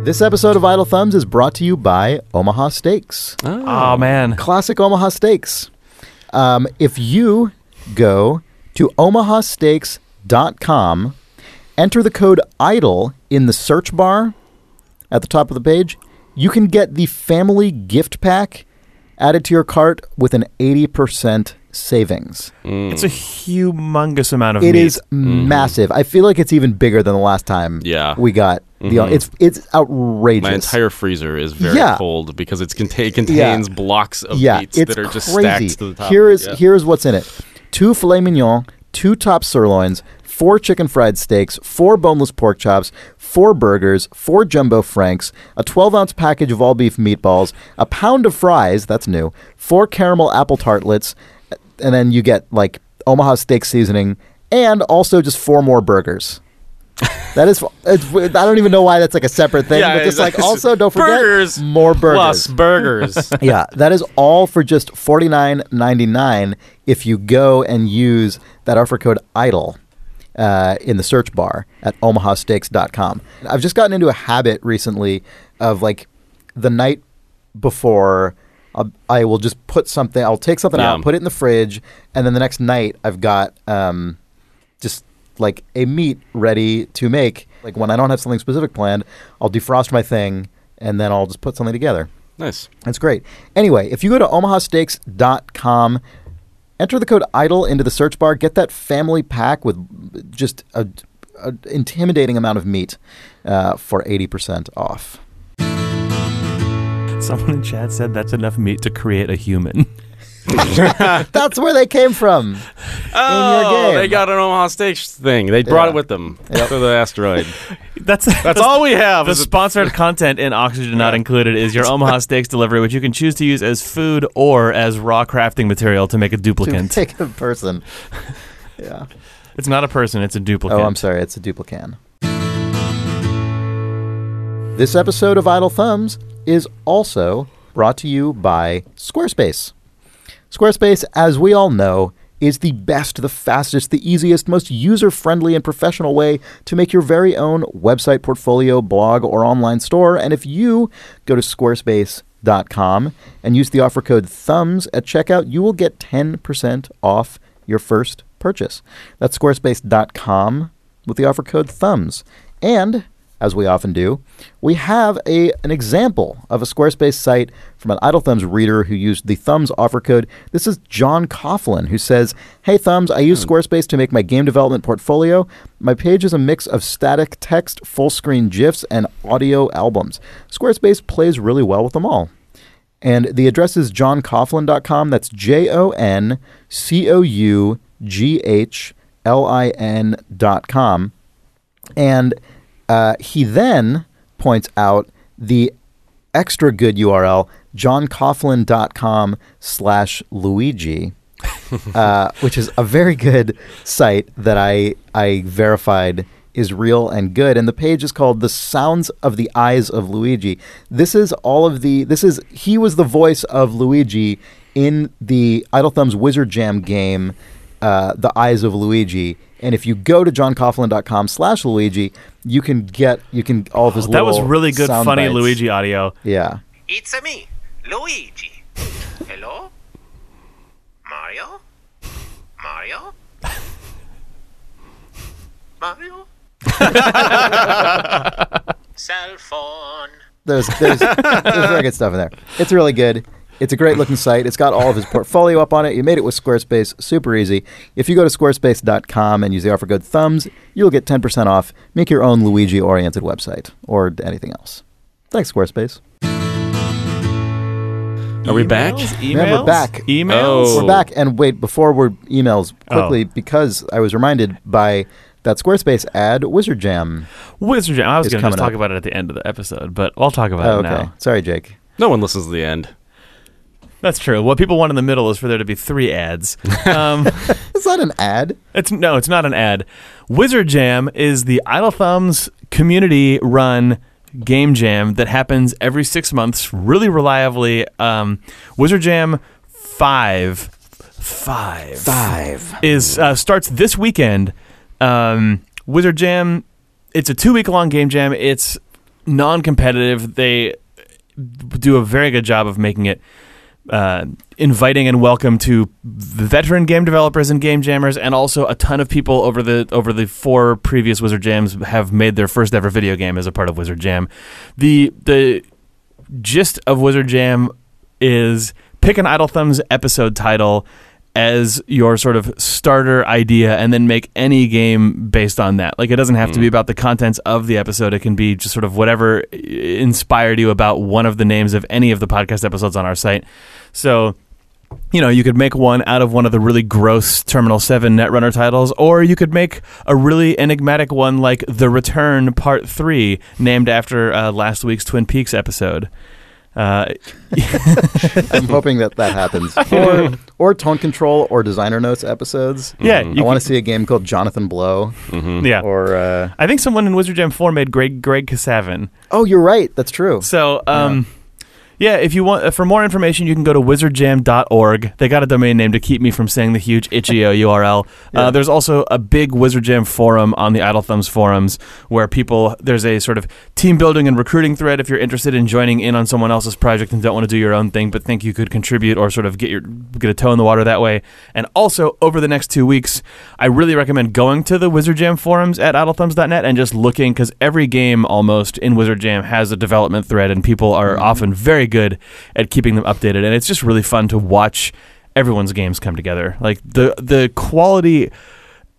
This episode of Idle Thumbs is brought to you by Omaha Steaks. Oh man. Classic Omaha Steaks. Um, if you go to omahasteaks.com, enter the code IDLE in the search bar at the top of the page, you can get the family gift pack added to your cart with an 80% savings. It's a humongous amount of It meat. is massive. I feel like it's even bigger than the last time Yeah. we got the Mhm. it's it's outrageous. My entire freezer is very Yeah. cold because it's contain it contains blocks of yeah, meats it's that are just crazy. stacked to the top. Here of it, is yeah. here's what's in it: two filet mignon, two top sirloins, four chicken fried steaks, four boneless pork chops, four burgers, four jumbo franks, a 12 ounce package of all beef meatballs, a pound of fries. That's new. Four caramel apple tartlets, and then you get like Omaha steak seasoning, and also just four more burgers. That is, it's, I don't even know why that's like a separate thing, Yeah, but just like also don't forget burgers more burgers plus burgers. yeah, that is all for just forty nine ninety nine if you go and use that offer code IDLE uh, in the search bar at omahasteaks.com. I've just gotten into a habit recently of like the night before. I'll, I will just put something. I'll take something Yeah. out, put it in the fridge, and then the next night I've got um, just like a meat ready to make. Like when I don't have something specific planned, I'll defrost my thing, and then I'll just put something together. nice. That's great. Anyway, if you go to omahasteaks.com, enter the code IDLE into the search bar, get that family pack with just a, a intimidating amount of meat uh, for 80% off. Someone in chat said that's enough meat to create a human. That's where they came from. Oh, game. they got an Omaha Steaks thing. They brought Yeah. it with them Yep. to the asteroid. That's That's all we have. The is a- sponsored content in Oxygen Not Included is your Omaha Steaks delivery, which you can choose to use as food or as raw crafting material to make a To duplicant. take a person. Yeah. It's not a person; it's a duplicate. Oh, I'm sorry. It's a duplicant. This episode of Idle Thumbs is also brought to you by Squarespace. Squarespace, as we all know, is the best, the fastest, the easiest, most user friendly, and professional way to make your very own website, portfolio, blog, or online store. And if you go to squarespace.com and use the offer code THUMBS at checkout, you will get 10% off your first purchase. That's squarespace.com with the offer code THUMBS. And as we often do, we have a an example of a Squarespace site from an Idle Thumbs reader who used the Thumbs offer code. This is John Coughlin who says, "Hey Thumbs, I use hmm. Squarespace to make my game development portfolio. My page is a mix of static text, full screen GIFs, and audio albums. Squarespace plays really well with them all." And the address is johncoughlin.com. That's J O N C O U G H L I N dot com. And uh, he then points out the extra good URL, johncoughlin.com slash Luigi, uh, which is a very good site that I, I verified is real and good. And the page is called "The Sounds of the Eyes of Luigi." This is all of the. This is he was the voice of Luigi in the Idle Thumbs Wizard Jam game, uh, "The Eyes of Luigi." And if you go to johncoughlin.com slash Luigi, you can get you can all of his. Oh, that was really good, funny bites. Luigi audio. Yeah. It's me, Luigi. Hello? Mario? Mario? Mario? Cell phone. There's there's, there's very good stuff in there. It's really good. It's a great looking site. It's got all of his portfolio up on it. You made it with Squarespace, super easy. If you go to squarespace.com and use the offer code thumbs, you'll get 10% off. Make your own Luigi oriented website or anything else. Thanks, Squarespace. Are we back? Emails? Yeah, we're back. Emails? Oh. We're back. And wait, before we're emails, oh. quickly, Oh. because I was reminded by that Squarespace ad, Wizard Jam. Wizard Jam. I was going to talk up. about it at the end of the episode, but I'll talk about Oh, it okay. now. Sorry, Jake. No one listens to the end. That's true. What people want in the middle is for there to be three ads. Um, Is that an ad? It's no, it's not an ad. Wizard Jam is the Idle Thumbs community run game jam that happens every six months, really reliably. Um, Wizard Jam five, five, Five. is uh, starts this weekend. Um, Wizard Jam, it's a two week long game jam. It's non competitive. They do a very good job of making it uh, inviting and welcome to veteran game developers and game jammers, and also a ton of people over the over the four previous Wizard Jams have made their first ever video game as a part of Wizard Jam. The the gist of Wizard Jam is pick an Idle Thumbs episode title as your sort of starter idea and then make any game based on that. Like it doesn't have to be about the contents of the episode. It can be just sort of whatever inspired you about one of the names of any of the podcast episodes on our site. So you know, you could make one out of one of the really gross Terminal 7 Netrunner titles, or you could make a really enigmatic one like The Return Part 3, named after uh, last week's Twin Peaks episode. Uh, I'm hoping that that happens. Or or tone control or designer notes episodes. yeah, Mhm. you I want to see a game called Jonathan Blow Mm-hmm. Yeah. or uh, I think someone in Wizard Jam 4 made Greg, Greg Kasavin. Oh, you're right. That's true. So, um, yeah, if you want uh, for more information, you can go to wizardjam.org. They got a domain name to keep me from saying the huge itch.io URL. Yeah. Uh, there's also a big Wizard Jam forum on the Idle Thumbs forums where people there's a sort of team building and recruiting thread if you're interested in joining in on someone else's project and don't want to do your own thing but think you could contribute or sort of get your get a toe in the water that way. And also over the next 2 weeks, I really recommend going to the Wizard Jam forums at idlethumbs.net and just looking cuz every game almost in Wizard Jam has a development thread and people are often very good at keeping them updated and it's just really fun to watch everyone's games come together. Like the the quality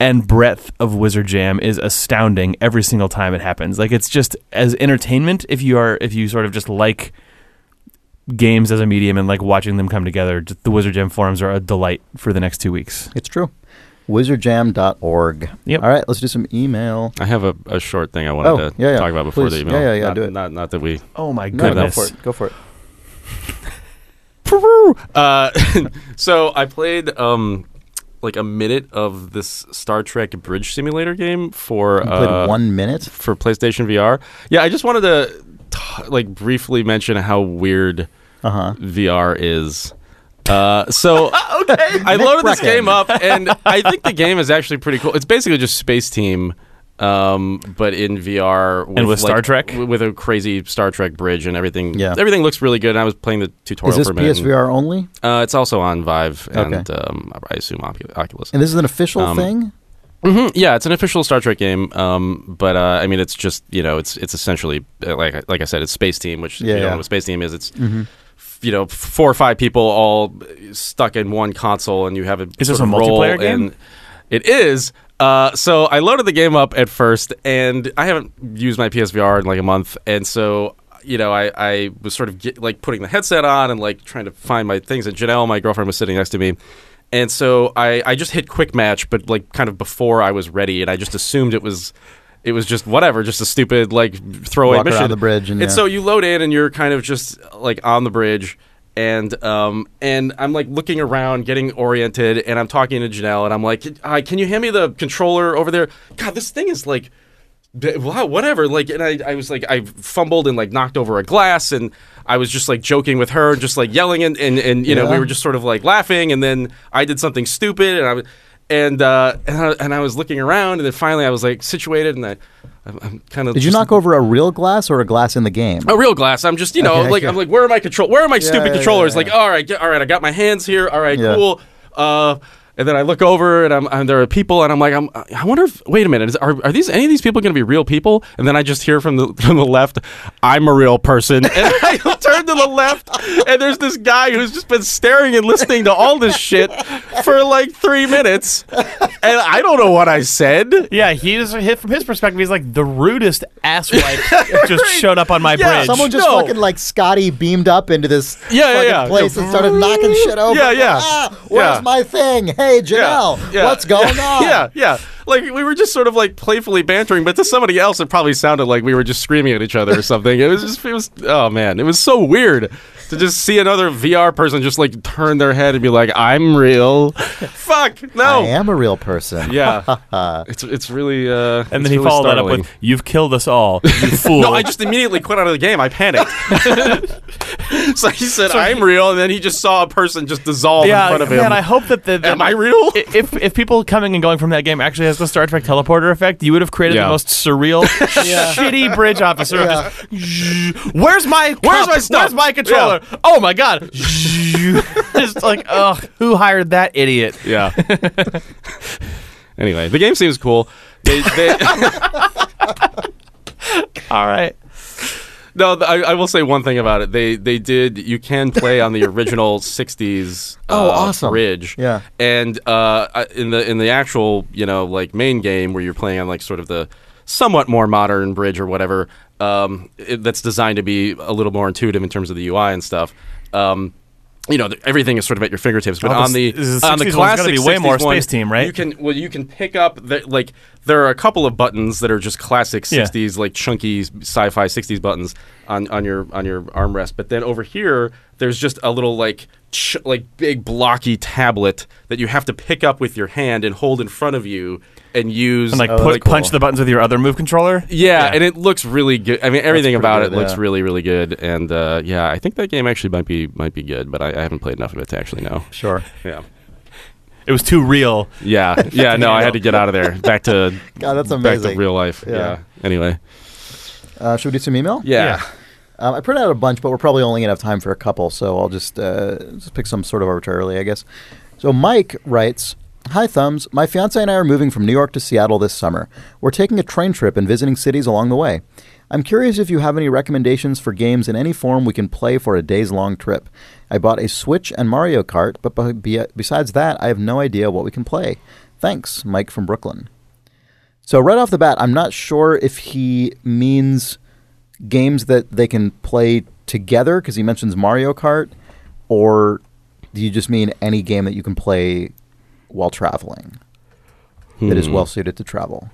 and breadth of Wizard Jam is astounding every single time it happens. Like it's just as entertainment if you are if you sort of just like games as a medium and like watching them come together. The Wizard Jam forums are a delight for the next 2 weeks. It's true. Wizardjam.org. Yep. All right, let's do some email. I have a, a short thing I wanted Oh, to yeah, yeah. talk about before Please. the email. Yeah, yeah, yeah, Not, do it. Not, not that we. Oh my No, go goodness. for it. Go for it. Uh, so I played um, like a minute of this Star Trek Bridge Simulator game for You played uh, one minute. for PlayStation VR. Yeah, I just wanted to t- like briefly mention how weird Uh huh. VR is. Uh, so okay. I loaded this Breckon. game up, and I think the game is actually pretty cool. It's basically just Space Team, um, but in VR And with Star Trek? w- with a crazy Star Trek bridge and everything. Yeah. everything looks really good. And I was playing the Is tutorial this for a minute. and- PSVR only? uh, it's also on Vive and Okay. um, I assume Ocu- Oculus. And this is an official Um, thing? hmm Yeah, it's an official Star Trek game, um, but uh, I mean, it's just you know, it's it's essentially uh, like like I said, it's Space Team, which Yeah, you know yeah. what Space Team is. It's Mm-hmm. f- you know four or five people all stuck in one console, and you have a Is this a of role, multiplayer game? And it is. Uh, so I loaded the game up at first, and I haven't used my PSVR in like a month, and so you know I, I was sort of get, like putting the headset on and like trying to find my things, and Janelle, my girlfriend, was sitting next to me. And so I, I just hit quick match, but like kind of before I was ready, and I just assumed it was it was just whatever, just a stupid like throwaway Walk mission. the bridge and, and yeah. so you load in, and you're kind of just like on the bridge, and um and I'm like looking around, getting oriented, and I'm talking to Janelle, and I'm like, uh, "Can you hand me the controller over there?" God, this thing is like wow, whatever. Like, and I, I was like, I fumbled and like knocked over a glass, and I was just like joking with her, just like yelling, and and, and you know, we were just sort of like laughing, and then I did something stupid, and I was. And uh, and I, and I was looking around, and then finally I was like situated, and I, I'm, I'm kind of. Did you knock over a real glass or a glass in the game? a real glass. I'm just, you know, Okay, like yeah. I'm like, where are my control? Where are my stupid yeah, controllers? yeah, Like, all right, all right, I got my hands here. All right, Yeah. cool. Uh, and then I look over and I'm, and there are people and I'm like, I'm, I wonder if wait a minute, is, are, are these any of these people going to be real people? And then I just hear from the from the left, I'm a real person. And I turn to the left and there's this guy who's just been staring and listening to all this shit for like three minutes, and I don't know what I said. Yeah, he's hit from his perspective. He's like the rudest asswipe just showed up on my Yeah, bridge. Someone just No. fucking like Scotty beamed up into this Yeah, yeah, fucking yeah. place and started knocking shit over. Yeah, yeah. Ah, where's Yeah. my thing? Hey, Janelle, Yeah, what's going yeah, on? Yeah, yeah. Like we were just sort of like playfully bantering, but to somebody else, it probably sounded like we were just screaming at each other or something. It was just, it was, oh man, it was so weird to just see another VR person just like turn their head and be like, "I'm real." Fuck no, I am a real person. Yeah, it's it's really. Uh, and it's then he really followed that up with, "You've killed us all, you fool." No, I just immediately quit out of the game. I panicked. so he said, "I'm real," and then he just saw a person just dissolve yeah, in front of him. man. I hope that the, the Am I real? if if people coming and going from that game actually has the Star Trek teleporter effect, you would have created Yeah. the most surreal, shitty bridge officer. Yeah. Just, Where's my Where's my stuff? Where's my controller? Oh my god! Just like, ugh, who hired that idiot? Yeah. anyway, the game seems cool. They, they, All right. No, I, I will say one thing about it. They they did. You can play on the original '60s. Oh, uh, awesome. Bridge. Yeah. And uh, in the in the actual you know like main game where you're playing on like sort of the somewhat more modern bridge or whatever um, it, that's designed to be a little more intuitive in terms of the UI and stuff. Um, you know, th- everything is sort of at your fingertips. But Oh, on the the on the classic be way more 60s one, Space Team, right? You can well, you can pick up the, like there are a couple of buttons that are just classic Yeah. '60s, like chunky sci-fi '60s buttons on, on your on your armrest. But then over here, there's just a little like ch- like big blocky tablet that you have to pick up with your hand and hold in front of you and use And like, Oh, put, that's cool. punch the buttons with your other move controller. yeah, and it looks really good. I mean, everything about good, it looks really, really good. And uh, yeah, I think that game actually might be might be good, but I, I haven't played enough of it to actually know. Sure. Yeah, It was too real. yeah, yeah. No, I had to get out of there. Back to God, that's amazing. back to real life. Yeah. Yeah. Anyway. Uh, should we do some email? Yeah. Um, I printed out a bunch, but we're probably only gonna have time for a couple, so I'll just uh, just pick some sort of arbitrarily, I guess. So Mike writes, "Hi Thumbs, my fiance and I are moving from New York to Seattle this summer. We're taking a train trip and visiting cities along the way. I'm curious if you have any recommendations for games in any form we can play for a days long trip. I bought a Switch and Mario Kart, but be- be- besides that, I have no idea what we can play. Thanks, Mike from Brooklyn." So right off the bat, I'm not sure if he means games that they can play together because he mentions Mario Kart, or do you just mean any game that you can play while traveling that is Hmm. well suited to travel?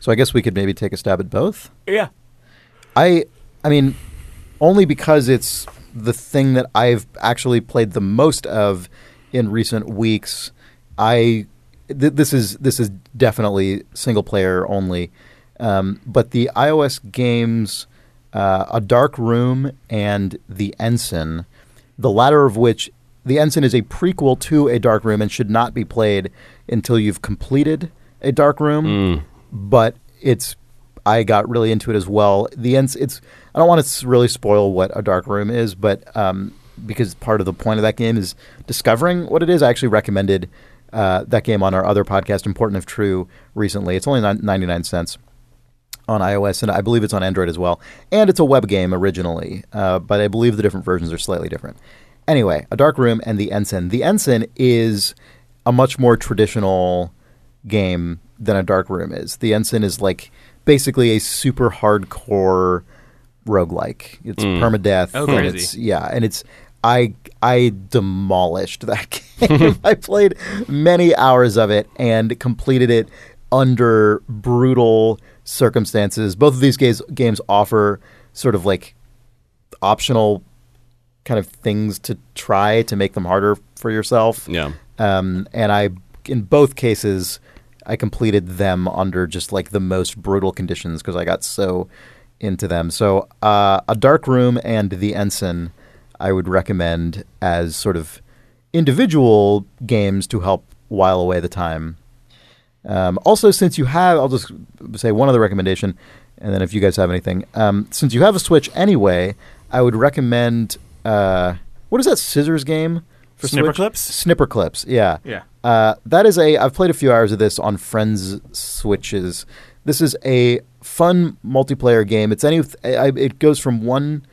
So I guess we could maybe take a stab at both. Yeah. I I mean only because it's the thing that I've actually played the most of in recent weeks. I th- this is this is definitely single player only. Um, but the iOS games uh, A Dark Room and The Ensign, the latter of which The Ensign is a prequel to A Dark Room and should not be played until you've completed A Dark Room but it's I got really into it as well. The ends it's I don't want to really spoil what a dark room is, but um, because part of the point of that game is discovering what it is. I actually recommended uh, that game on our other podcast, Important If True, recently. It's only 99 cents on iOS, and I believe it's on Android as well. And it's a web game originally, uh, but I believe the different versions are slightly different. Anyway, A Dark Room and The Ensign. The Ensign is a much more traditional game than A Dark Room is. The Ensign is like basically a super hardcore roguelike. It's permadeath. Oh, and crazy. it's yeah, and it's I I demolished that game. I played many hours of it and completed it under brutal circumstances. Both of these games games offer sort of like optional kind of things to try to make them harder for yourself. Yeah. Um, and I, in both cases, I completed them under just like the most brutal conditions because I got so into them. So, uh, a dark room and the ensign, I would recommend as sort of individual games to help while away the time. Um, also, since you have, I'll just say one other recommendation, and then if you guys have anything, um, since you have a Switch anyway, I would recommend uh, what is that scissors game for Snipper Switch? Clips? Snipperclips, yeah. Yeah. Uh, that is a. I've played a few hours of this on friends' switches. This is a fun multiplayer game. It's any. I, it goes from one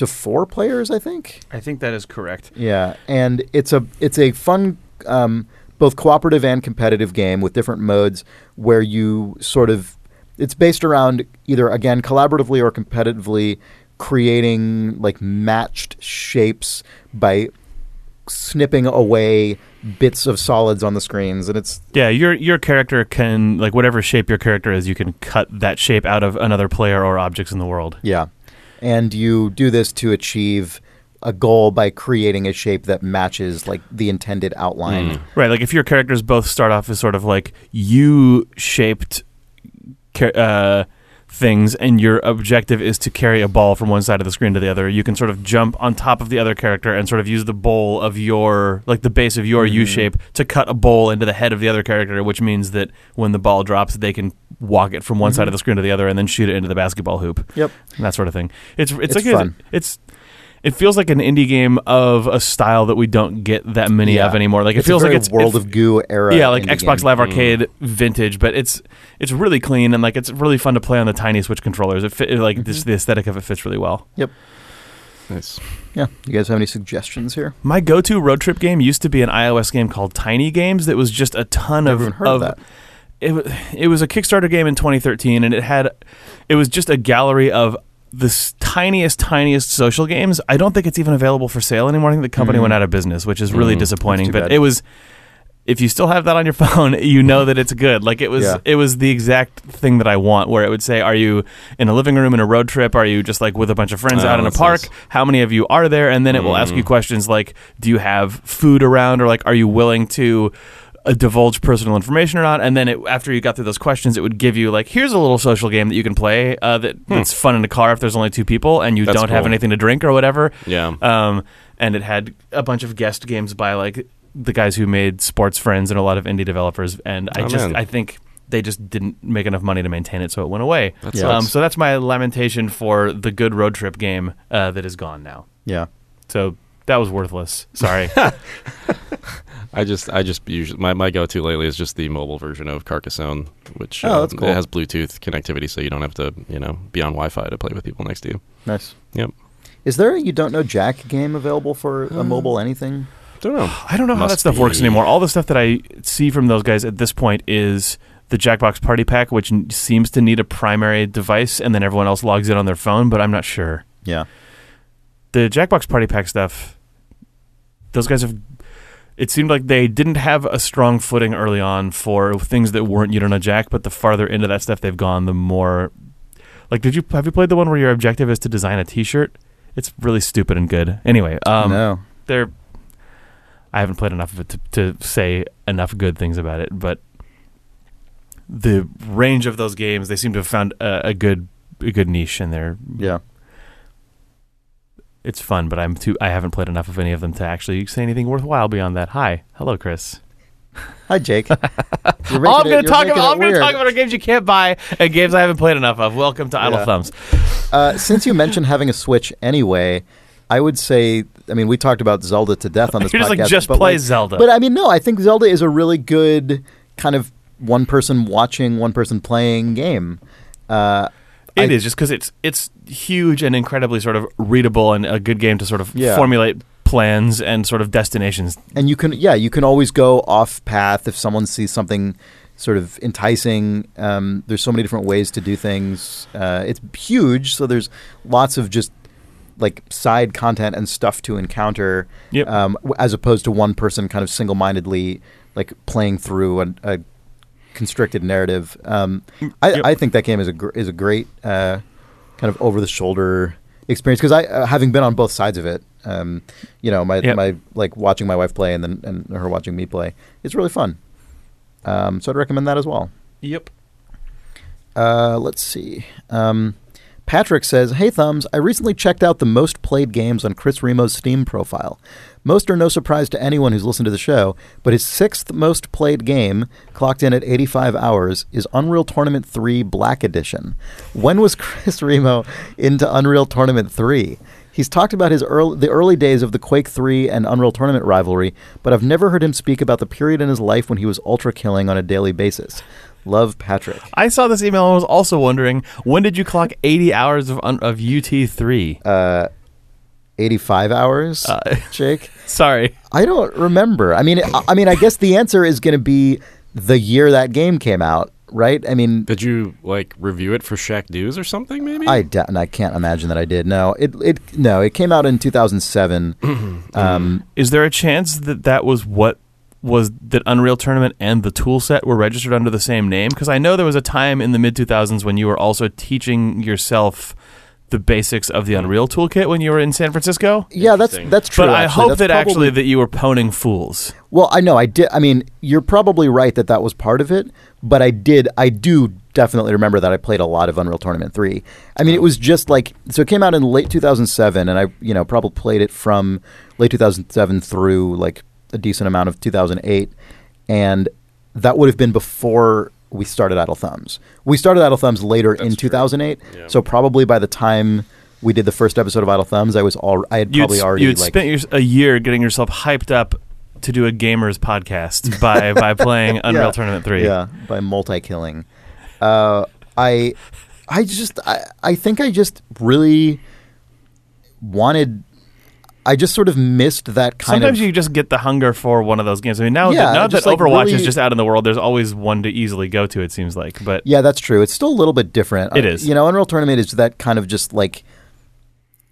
to four players, I think. I think that is correct. Yeah, and it's a it's a fun, um, both cooperative and competitive game with different modes where you sort of. It's based around either again collaboratively or competitively creating like matched shapes by snipping away bits of solids on the screens, and it's Yeah, your your character can like whatever shape your character is, you can cut that shape out of another player or objects in the world. yeah, and you do this to achieve a goal by creating a shape that matches like the intended outline. Mm. Right, like if your characters both start off as sort of like U shaped uh, things, and your objective is to carry a ball from one side of the screen to the other, you can sort of jump on top of the other character and sort of use the bowl of your, like the base of your mm-hmm. U shape, to cut a bowl into the head of the other character, which means that when the ball drops, they can walk it from one side mm-hmm. of the screen to the other and then shoot it into the basketball hoop. Yep. and that sort of thing. It's it's, It's like a- fun. it's it feels like an indie game of a style that we don't get that many Yeah. of anymore. Like it It's feels a like it's World it- of Goo era. yeah, like indie Xbox game. Live mm. Arcade vintage, but it's it's really clean and like it's really fun to play on the tiny Switch controllers. It fit like this, mm-hmm. the aesthetic of it fits really well. Yep. Nice. Yeah, you guys have any suggestions here? My go-to road trip game used to be an iOS game called Tiny Games that was just a ton Never of even heard of that. It, it was a Kickstarter game in 2013, and it had it was just a gallery of the tiniest, tiniest social games. I don't think it's even available for sale anymore. I think the company Mhm. went out of business, which is really Mm, disappointing. But bad. it was. If you still have that on your phone, you know that it's good. Like it was, Yeah. it was the exact thing that I want. Where it would say, "Are you in a living room in a road trip? Are you just like with a bunch of friends Oh, out in a park? nice. How many of you are there?" And then it will ask you Mm. questions like, "Do you have food around?" or like, "Are you willing to?" Uh, divulge personal information or not, and then it, after you got through those questions, it would give you like, here's a little social game that you can play uh, that, that's fun in a car if there's only two people and you That's don't have cool. anything to drink or whatever. Yeah. Um, and it had a bunch of guest games by like the guys who made Sports Friends and a lot of indie developers, and I Oh, just man. I think they just didn't make enough money to maintain it, so it went away. That Yeah. Um, so that's my lamentation for the good road trip game uh, that is gone now. Yeah. So that was worthless. Sorry. I just, I just usually my, my go-to lately is just the mobile version of Carcassonne, which Oh, uh, that's cool. it has Bluetooth connectivity, so you don't have to, you know, be on Wi-Fi to play with people next to you. Nice. Yep. Is there a you don't know Jack game available for a mobile anything? Don't know. I don't know how that stuff works anymore. All the stuff that I see from those guys at this point is the Jackbox Party Pack, which n- seems to need a primary device, and then everyone else logs in on their phone. But I'm not sure. Yeah. The Jackbox Party Pack stuff, those guys have. It seemed like they didn't have a strong footing early on for things that weren't you don't know Jack, but the farther into that stuff they've gone, the more. Like, did you have you played the one where your objective is to design a T-shirt? It's really stupid and good. Anyway, um, no. they're I haven't played enough of it to, to say enough good things about it, but the range of those games, they seem to have found a, a good a good niche, in they're Yeah. It's fun. But I'm too I haven't played enough of any of them to actually say anything worthwhile beyond that. Hi, hello, Chris. Hi, Jake. You're making All I'm going to talk about. I'm going to talk about are games you can't buy and games I haven't played enough of. Welcome to Idle Yeah. Thumbs. Uh, since you mentioned having a Switch anyway, I would say, I mean, we talked about Zelda to death on this You're podcast. just like just but play like- Zelda. But I mean, no, I think Zelda is a really good kind of one person watching, one person playing game. Uh, It I- is just because it's it's huge and incredibly sort of readable and a good game to sort of Yeah. formulate plans and sort of destinations. and you can, yeah, you can always go off path if someone sees something sort of enticing. Um, there's so many different ways to do things. Uh, it's huge, so there's lots of just like side content and stuff to encounter. Yep. um, as opposed to one person kind of single-mindedly like playing through a, a constricted narrative. Um, I, Yep. I think that game is a gr- is a great uh, kind of over-the-shoulder experience because I, uh, having been on both sides of it, um, you know, my Yep. my like watching my wife play and then and her watching me play, it's really fun. Um, so I'd recommend that as well. Yep. Uh, let's see. Um, Patrick says, Hey Thumbs, I recently checked out the most played games on Chris Remo's Steam profile. Most are no surprise to anyone who's listened to the show, but his sixth most played game, clocked in at 85 hours, is Unreal Tournament 3 Black Edition. When was Chris Remo into Unreal Tournament 3? He's talked about his early, the early days of the Quake 3 and Unreal Tournament rivalry, but I've never heard him speak about the period in his life when he was ultra killing on a daily basis. Love, Patrick. I saw this email and was also wondering when did you clock 80 hours of un- of UT3? Uh, 85 hours, Uh, Jake? Sorry. I don't remember. I mean, I, I mean, I guess the answer is going to be the year that game came out, right? I mean, Did you like review it for Shacknews or something? Maybe. I doubt, and I can't imagine that I did. No, it it no, it came out in 2007. um, Is there a chance that that was what was that Unreal Tournament and the tool set were registered under the same name? Because I know there was a time in the mid 2000s when you were also teaching yourself the basics of the Unreal toolkit when you were in San Francisco. yeah, that's that's true. But I hope That's that actually that you were pwning fools. Well, I know I did. I mean, you're probably right that that was part of it, but I did. I do definitely remember that I played a lot of Unreal Tournament three. I mean, it oh. was just like so. It came out in late 2007, and I, you know, probably played it from late 2007 through like a decent amount of 2008, and that would have been before we started Idle Thumbs. We started Idle Thumbs later in That's true. 2008, Yeah. so probably by the time we did the first episode of Idle Thumbs, I was all I had You'd, probably s- already you'd like spent your, a year getting yourself hyped up to do a gamers podcast by by playing Unreal Yeah. Tournament three. Yeah, by multi-killing. Uh, I, I just, I, I think I just really wanted. I just sort of missed that kind Sometimes of. you just get the hunger for one of those games. I mean, now Yeah, that, now that like Overwatch really- is just out in the world, there's always one to easily go to. It seems like, but yeah, that's true. It's still a little bit different. It Uh, is. You know, Unreal Tournament is that kind of just like.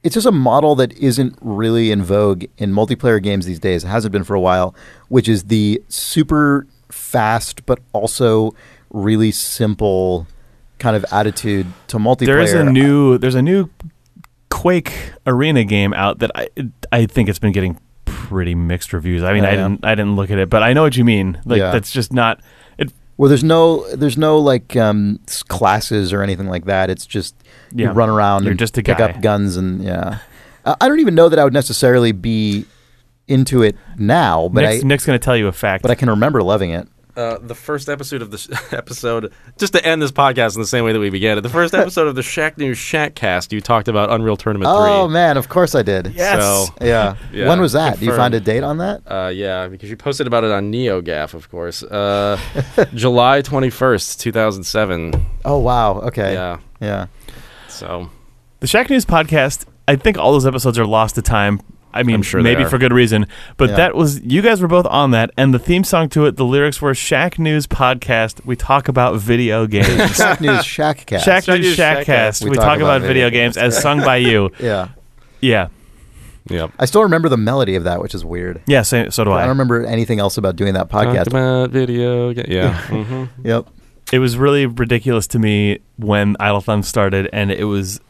It's just a model that isn't really in vogue in multiplayer games these days. It hasn't been for a while, which is the super fast but also really simple kind of attitude to multiplayer. there is a new there's a new Quake arena game out that I I think it's been getting pretty mixed reviews. I mean, Oh, I didn't I didn't look at it, but I know what you mean. Like Yeah. that's just not it. Well, there's no there's no like um, classes or anything like that. It's just you run around You're and just a pick guy. up guns and yeah. Uh, I don't even know that I would necessarily be into it now, but Nick's, I Nick's going to tell you a fact. but I can remember loving it. Uh, the first episode of this episode, just to end this podcast in the same way that we began it, the first episode of the Shacknews Shackcast, you talked about Unreal Tournament Oh 3. man, of course I did. Yes. So, Yeah. Yeah, when was that? Do you find a date on that? uh, yeah, because you posted about it on NeoGaf, of course. Uh, July 21st, 2007. Oh wow. Okay. Yeah. Yeah. So, The Shacknews podcast, I think all those episodes are lost to time. I mean, I'm sure maybe for good reason, but Yeah. that was you guys were both on that, and the theme song to it, the lyrics were "Shacknews podcast." We talk about video games. Shacknews Shackcast. Shack Shack News News Shackcast. Shackcast. We, talk, about, video games, as sung by you. Yeah. Yeah, yep. I still remember the melody of that, which is weird. yeah. So, so do I I. don't remember anything else about doing that podcast. Talked about video ga- Yeah. hmm Yep. it was really ridiculous to me when Idle Thumb started, and it was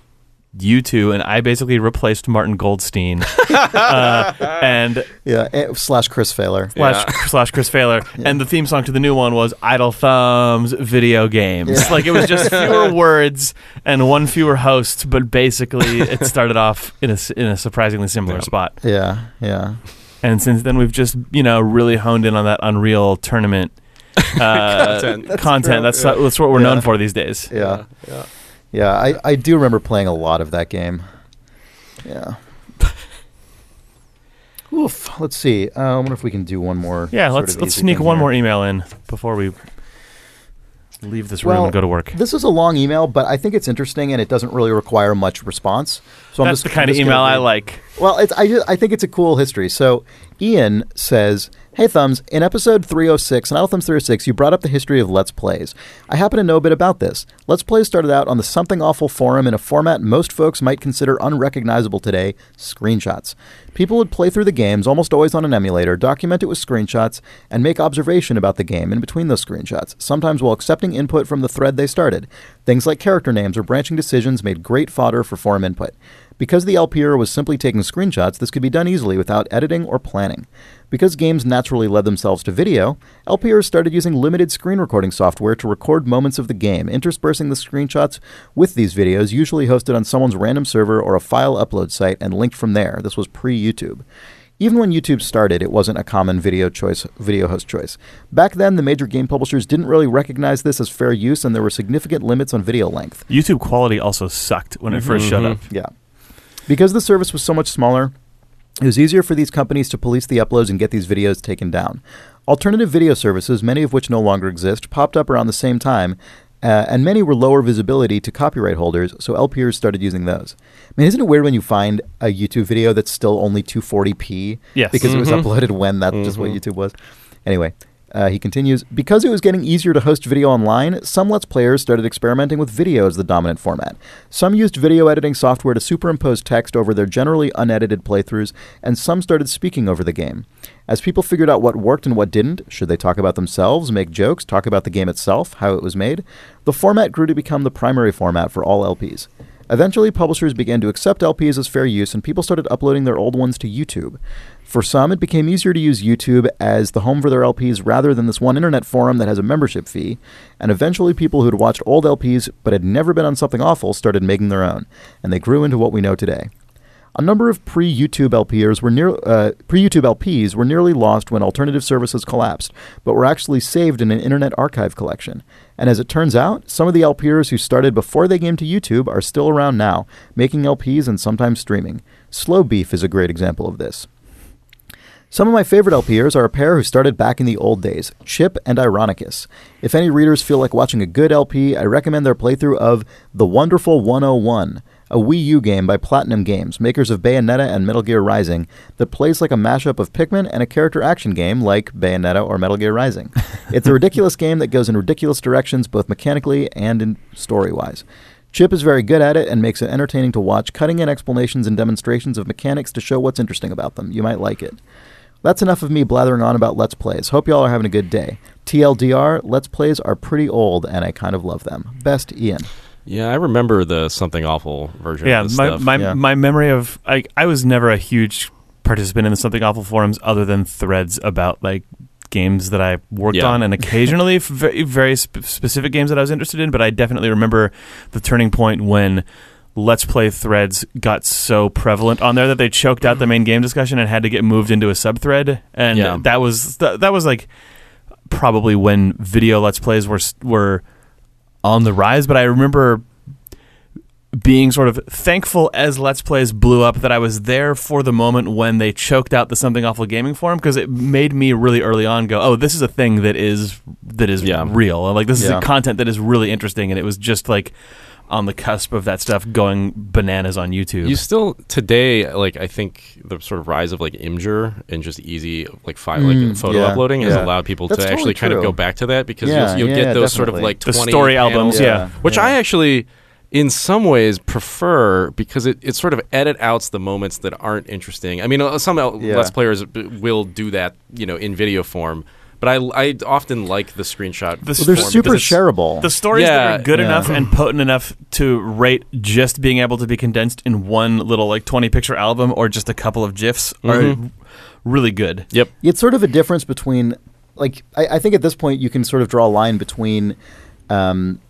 you two, and I basically replaced Maarten Goldstein, uh, and Yeah. eh, Slash Chris Faylor. slash, Yeah. slash Chris Faylor, and the theme song to the new one was Idle Thumbs Video Games. Yeah. Like it was just fewer words and one fewer host, but basically it started off in a s- in a surprisingly similar Yeah. spot. Yeah. Yeah. And since then, we've just you know really honed in on that Unreal tournament uh, Content. content. That's Yeah. that's what we're Yeah. known for these days. Yeah. Yeah. Yeah, I, I do remember playing a lot of that game. Yeah. Oof. Let's see. Uh, I wonder if we can do one more. Yeah, let's of let's sneak one here. more email in before we leave this room Well, and go to work. This is a long email, but I think it's interesting and it doesn't really require much response. So I'm That's just the kind I'm of just gonna email I like. Well, it's, I, just, I think it's a cool history. So, Ian says, Hey, Thumbs, in episode 306, in Idle Thumbs 306, you brought up the history of Let's Plays. I happen to know a bit about this. Let's Plays started out on the Something Awful forum in a format most folks might consider unrecognizable today screenshots. People would play through the games, almost always on an emulator, document it with screenshots, and make observation about the game in between those screenshots, sometimes while accepting input from the thread they started. Things like character names or branching decisions made great fodder for forum input. Because the LPer was simply taking screenshots, this could be done easily without editing or planning. Because games naturally led themselves to video, LPers started using limited screen recording software to record moments of the game, interspersing the screenshots with these videos, usually hosted on someone's random server or a file upload site and linked from there. This was pre YouTube. Even when YouTube started, it wasn't a common video choice, video host choice. Back then, the major game publishers didn't really recognize this as fair use, and there were significant limits on video length. YouTube quality also sucked when it 1st showed mm-hmm. up. Yeah. Because the service was so much smaller, it was easier for these companies to police the uploads and get these videos taken down. Alternative video services, many of which no longer exist, popped up around the same time, uh, and many were lower visibility to copyright holders, so LPers started using those. Man, isn't it weird when you find a YouTube video that's still only 240p? Yes. Because it was uploaded when that's just what YouTube was. Anyway, uh, he continues Because it was getting easier to host video online, some Let's Players started experimenting with video as the dominant format. Some used video editing software to superimpose text over their generally unedited playthroughs, and some started speaking over the game. As people figured out what worked and what didn't, should they talk about themselves, make jokes, talk about the game itself, how it was made, the format grew to become the primary format for all LPs. Eventually, publishers began to accept LPs as fair use, and people started uploading their old ones to YouTube. For some, it became easier to use YouTube as the home for their LPs rather than this one internet forum that has a membership fee, and eventually people who'd watched old LPs but had never been on something awful started making their own, and they grew into what we know today. A number of pre-YouTube LPers were near uh, pre-YouTube LPs were nearly lost when alternative services collapsed, but were actually saved in an Internet Archive collection. And as it turns out, some of the LPers who started before they came to YouTube are still around now, making LPs and sometimes streaming. Slow Beef is a great example of this. Some of my favorite LPers are a pair who started back in the old days, Chip and Ironicus. If any readers feel like watching a good LP, I recommend their playthrough of The Wonderful 101, a Wii U game by Platinum Games, makers of Bayonetta and Metal Gear Rising, that plays like a mashup of Pikmin and a character action game like Bayonetta or Metal Gear Rising. it's a ridiculous game that goes in ridiculous directions both mechanically and in story wise. Chip is very good at it and makes it entertaining to watch, cutting in explanations and demonstrations of mechanics to show what's interesting about them. You might like it. That's enough of me blathering on about Let's Plays. Hope y'all are having a good day. TLDR, Let's Plays are pretty old and I kind of love them. Best Ian. Yeah, I remember the something awful version. Yeah, of this my stuff. my, Yeah. my memory of I I was never a huge participant in the something awful forums other than threads about like games that I worked Yeah. on and occasionally very, very sp- specific games that I was interested in. But I definitely remember the turning point when Let's Play threads got so prevalent on there that they choked out the main game discussion and had to get moved into a subthread, and Yeah. that was that, that was like probably when video Let's Plays were were on the rise. But I remember being sort of thankful as Let's Plays blew up that I was there for the moment when they choked out the Something Awful Gaming Forum because it made me really early on go, oh, this is a thing that is that is Yeah. real. Like this is Yeah. a content that is really interesting, and it was just like on the cusp of that stuff going bananas on YouTube. You still today, like I think the sort of rise of like Imgur and just easy like file Mm, like photo yeah, uploading has allowed people That's to totally actually kind of go back to that because Yeah, you'll, you'll yeah, get those sort of definitely. like The 20 story panels, albums, yeah. which yeah. I actually in some ways prefer because it, it sort of edit outs the moments that aren't interesting. I mean, uh, some Yeah. Let's Players b- will do that, you know, in video form. But I, I often like the screenshot. The Well, they're super shareable. The stories Yeah, that are good yeah. enough and potent enough to rate just being able to be condensed in one little like 20 picture album or just a couple of GIFs are Mhm. really good. Yep. It's sort of a difference between, like, I, I think at this point you can sort of draw a line between um,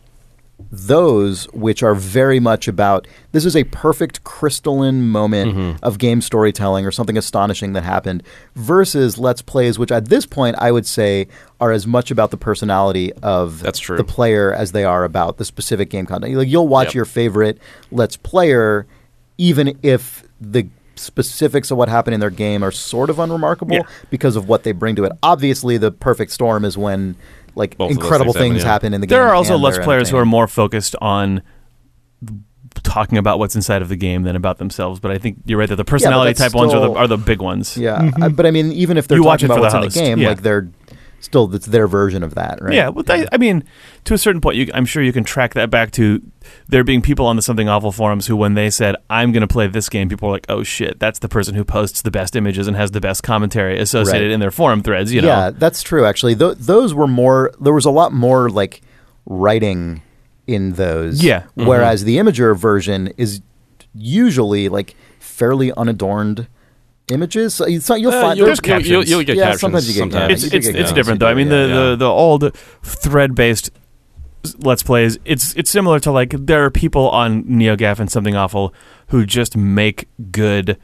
those which are very much about this is a perfect crystalline moment Mm-hmm. of game storytelling or something astonishing that happened versus let's plays which at this point I would say are as much about the personality of That's true. the player as they are about the specific game content. Like you'll watch Yep. your favorite let's player even if the specifics of what happened in their game are sort of unremarkable Yeah. because of what they bring to it. Obviously, the perfect storm is when like Both incredible things happen, yeah. happen in the game. There are also and Let's Players who are more focused on talking about what's inside of the game than about themselves. But I think you're right that the personality that's type ones are the, are the big ones. Yeah, I- but I mean, even if they're You watch talking it about for what's the in the game, yeah. like they're still it's their version of that, right? Yeah, well, I, I mean, to a certain point, you, I'm sure you can track that back to there being people on the Something Awful forums who, when they said, "I'm going to play this game," people were like, "Oh shit, that's the person who posts the best images and has the best commentary associated Right. in their forum threads." You know, yeah, that's true. Actually, Th- those were more. There was a lot more like writing in those. Yeah. Mm-hmm. Whereas the Imgur version is usually like fairly unadorned images. So you- you'll Uh, find you'll, there's you'll, you'll, captions. you'll get Yeah, captions sometimes you get sometimes. captions. it's it's, it's different though. I mean, yeah. the, Yeah. the the old thread based let's plays. It's it's similar to like there are people on NeoGaf and something awful who just make good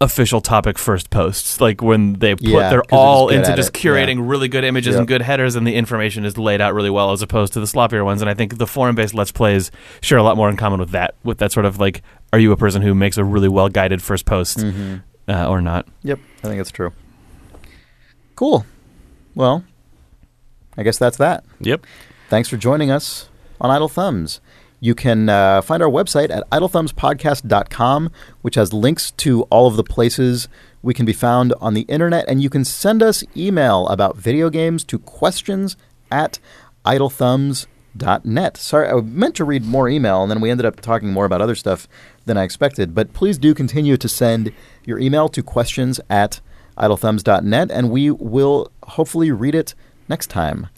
official topic first posts like when they put Yeah, they're all into just curating really good images Yep. and good headers and the information is laid out really well as opposed to the sloppier ones and i think the forum based let's plays share a lot more in common with that with that sort of like are you a person who makes a really well guided first post Mhm. Uh, or not Yep, I think it's true. Cool. Well, I guess that's that. Yep. Thanks for joining us on Idle Thumbs. You can uh, find our website at idlethumbspodcast.com, which has links to all of the places we can be found on the internet. And you can send us email about video games to questions at idlethumbs.net. Sorry, I meant to read more email, and then we ended up talking more about other stuff than I expected. But please do continue to send your email to questions at idlethumbs.net, and we will hopefully read it next time.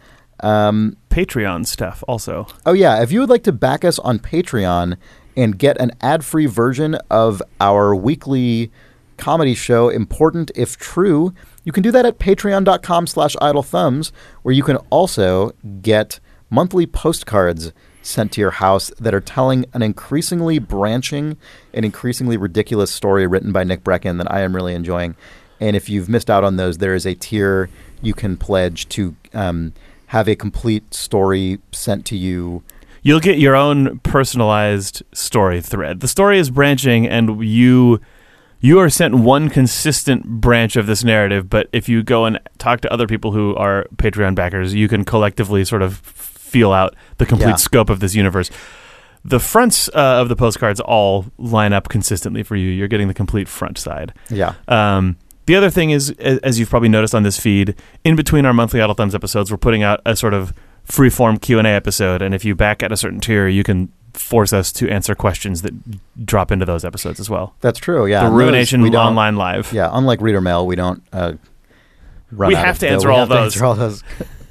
Um, patreon stuff also Oh yeah, if you would like to back us on Patreon and get an ad-free version of our weekly comedy show Important If True, you can do that at patreon.com slash idlethumbs, where you can also get monthly postcards sent to your house that are telling an increasingly branching and increasingly ridiculous story written by Nick Breckon that I am really enjoying. And if you've missed out on those, there is a tier you can pledge to um, have a complete story sent to you. You'll get your own personalized story thread. The story is branching, and you you are sent one consistent branch of this narrative. But if you go and talk to other people who are Patreon backers, you can collectively sort of feel out the complete Yeah. scope of this universe. The fronts uh, of the postcards all line up consistently for you. You're getting the complete front side. Yeah. Um, the other thing is, as you've probably noticed on this feed, in between our monthly Idle Thumbs episodes, we're putting out a sort of free-form Q and A episode, and if you back at a certain tier, you can force us to answer questions that drop into those episodes as well. That's true. Yeah. the and Ruination we don't- Online Live. Yeah. Unlike Reader Mail, we don't uh, run We have to answer We all have to those. answer all those.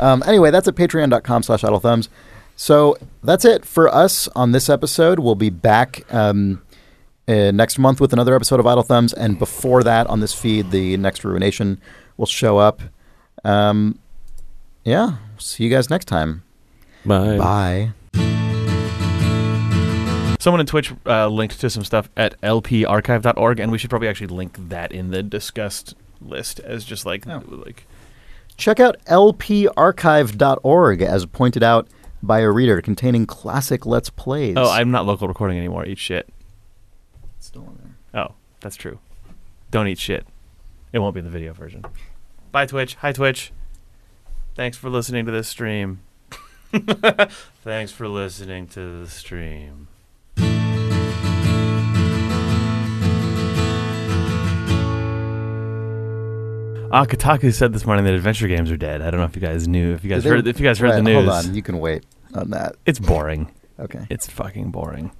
um, anyway, that's at patreon.com slash idlethumbs. So that's it for us on this episode. We'll be back um, uh, next month with another episode of Idle Thumbs, and before that, on this feed, the next Ruination will show up. Um, yeah, see you guys next time. Bye. Bye. Someone in Twitch uh, linked to some stuff at lparchive.org, and we should probably actually link that in the discussed list as just like Oh. like Check out lparchive.org, as pointed out by a reader, containing classic Let's Plays. oh I'm not local recording anymore. Eat shit. still on there. Oh, that's true. Don't eat shit. It won't be in the video version. Bye, Twitch. Hi, Twitch. Thanks for listening to this stream. Thanks for listening to the stream. Ah, Kotaku said this morning that adventure games are dead. I don't know if you guys knew. If you guys they- heard, if you guys heard the news, Hold on, you can wait on that. it's boring. Okay. It's fucking boring.